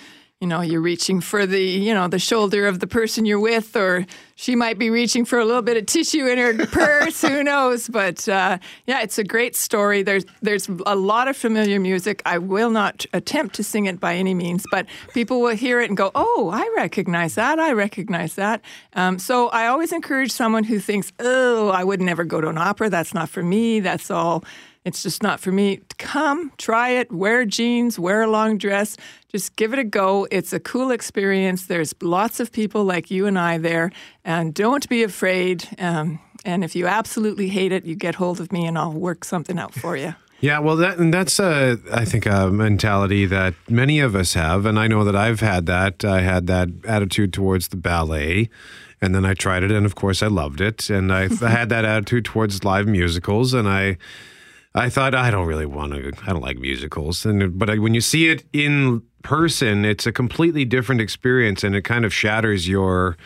S13: you know, you're reaching for the, you know, the shoulder of the person you're with, or she might be reaching for a little bit of tissue in her purse. Who knows? But uh, yeah, it's a great story. There's there's a lot of familiar music. I will not attempt to sing it by any means, but people will hear it and go, "Oh, I recognize that. I recognize that." Um, so I always encourage someone who thinks, "Oh, I would never go to an opera. That's not for me. That's all." It's just not for me. Come, try it, wear jeans, wear a long dress, just give it a go. It's a cool experience. There's lots of people like you and I there, and don't be afraid. Um, and if you absolutely hate it, you get hold of me and I'll work something out for you.
S1: Yeah, well, that and that's uh, I think a mentality that many of us have, and I know that I've had that. I had that attitude towards the ballet, and then I tried it, and of course I loved it, and I, I had that attitude towards live musicals, and I. I thought I don't really want to. I don't like musicals, and but I, when you see it in person, it's a completely different experience, and it kind of shatters your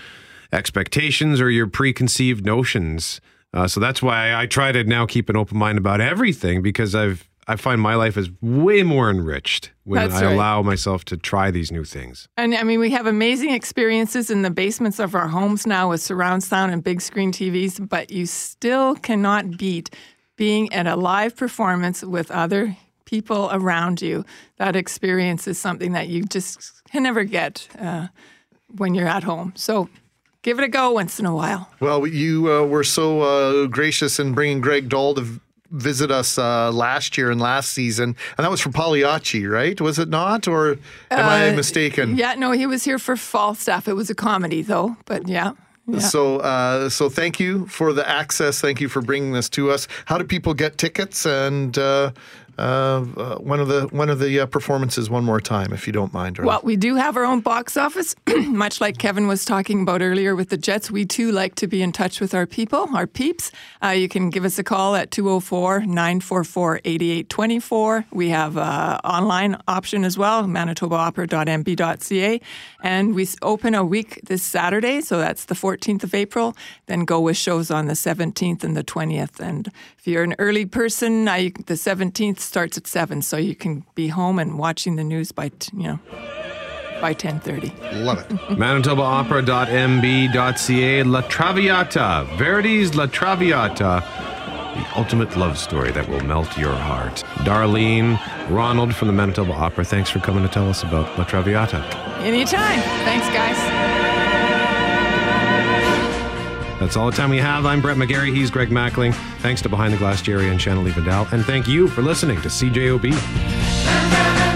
S1: expectations or your preconceived notions. Uh, so that's why I try to now keep an open mind about everything because I've I find my life is way more enriched when
S13: That's
S1: I
S13: right.
S1: allow myself to try these new things.
S13: And I mean, we have amazing experiences in the basements of our homes now with surround sound and big screen TVs, but you still cannot beat being at a live performance with other people around you. That experience is something that you just can never get uh, when you're at home. So give it a go once in a while.
S2: Well, you uh, were so uh, gracious in bringing Greg Dahl to v- visit us uh, last year and last season, and that was for Pagliacci, right? Was it not, or am I
S13: Uh,
S2: mistaken?
S13: Yeah, no, he was here for Falstaff. It was a comedy, though, but yeah.
S2: So, uh, so thank you for the access. Thank you for bringing this to us. How do people get tickets? And uh, uh, uh, one of the one of the uh, performances one more time, if you don't mind.
S13: Well, we do have our own box office, much like Kevin was talking about earlier with the Jets. We too like to be in touch with our people, our peeps. Uh, you can give us a call at 204 944 8824. We have an online option as well, manitobaopera.mb.ca. And we open a week this Saturday, so that's the 14th of April. Then go with shows on the 17th and the 20th. And you're an early person, I, the 17th starts at 7, so you can be home and watching the news by, t- you know, by 10:30.
S2: Love it.
S1: ManitobaOpera.mb.ca La Traviata, Verdi's La Traviata, the ultimate love story that will melt your heart. Darlene, Ronald from the Manitoba Opera, thanks for coming to tell us about La Traviata.
S13: Anytime. Thanks, guys.
S1: That's all the time we have. I'm Brett McGarry. He's Greg Mackling. Thanks to Behind the Glass Jerry and Shannon Vidal. And thank you for listening to CJOB.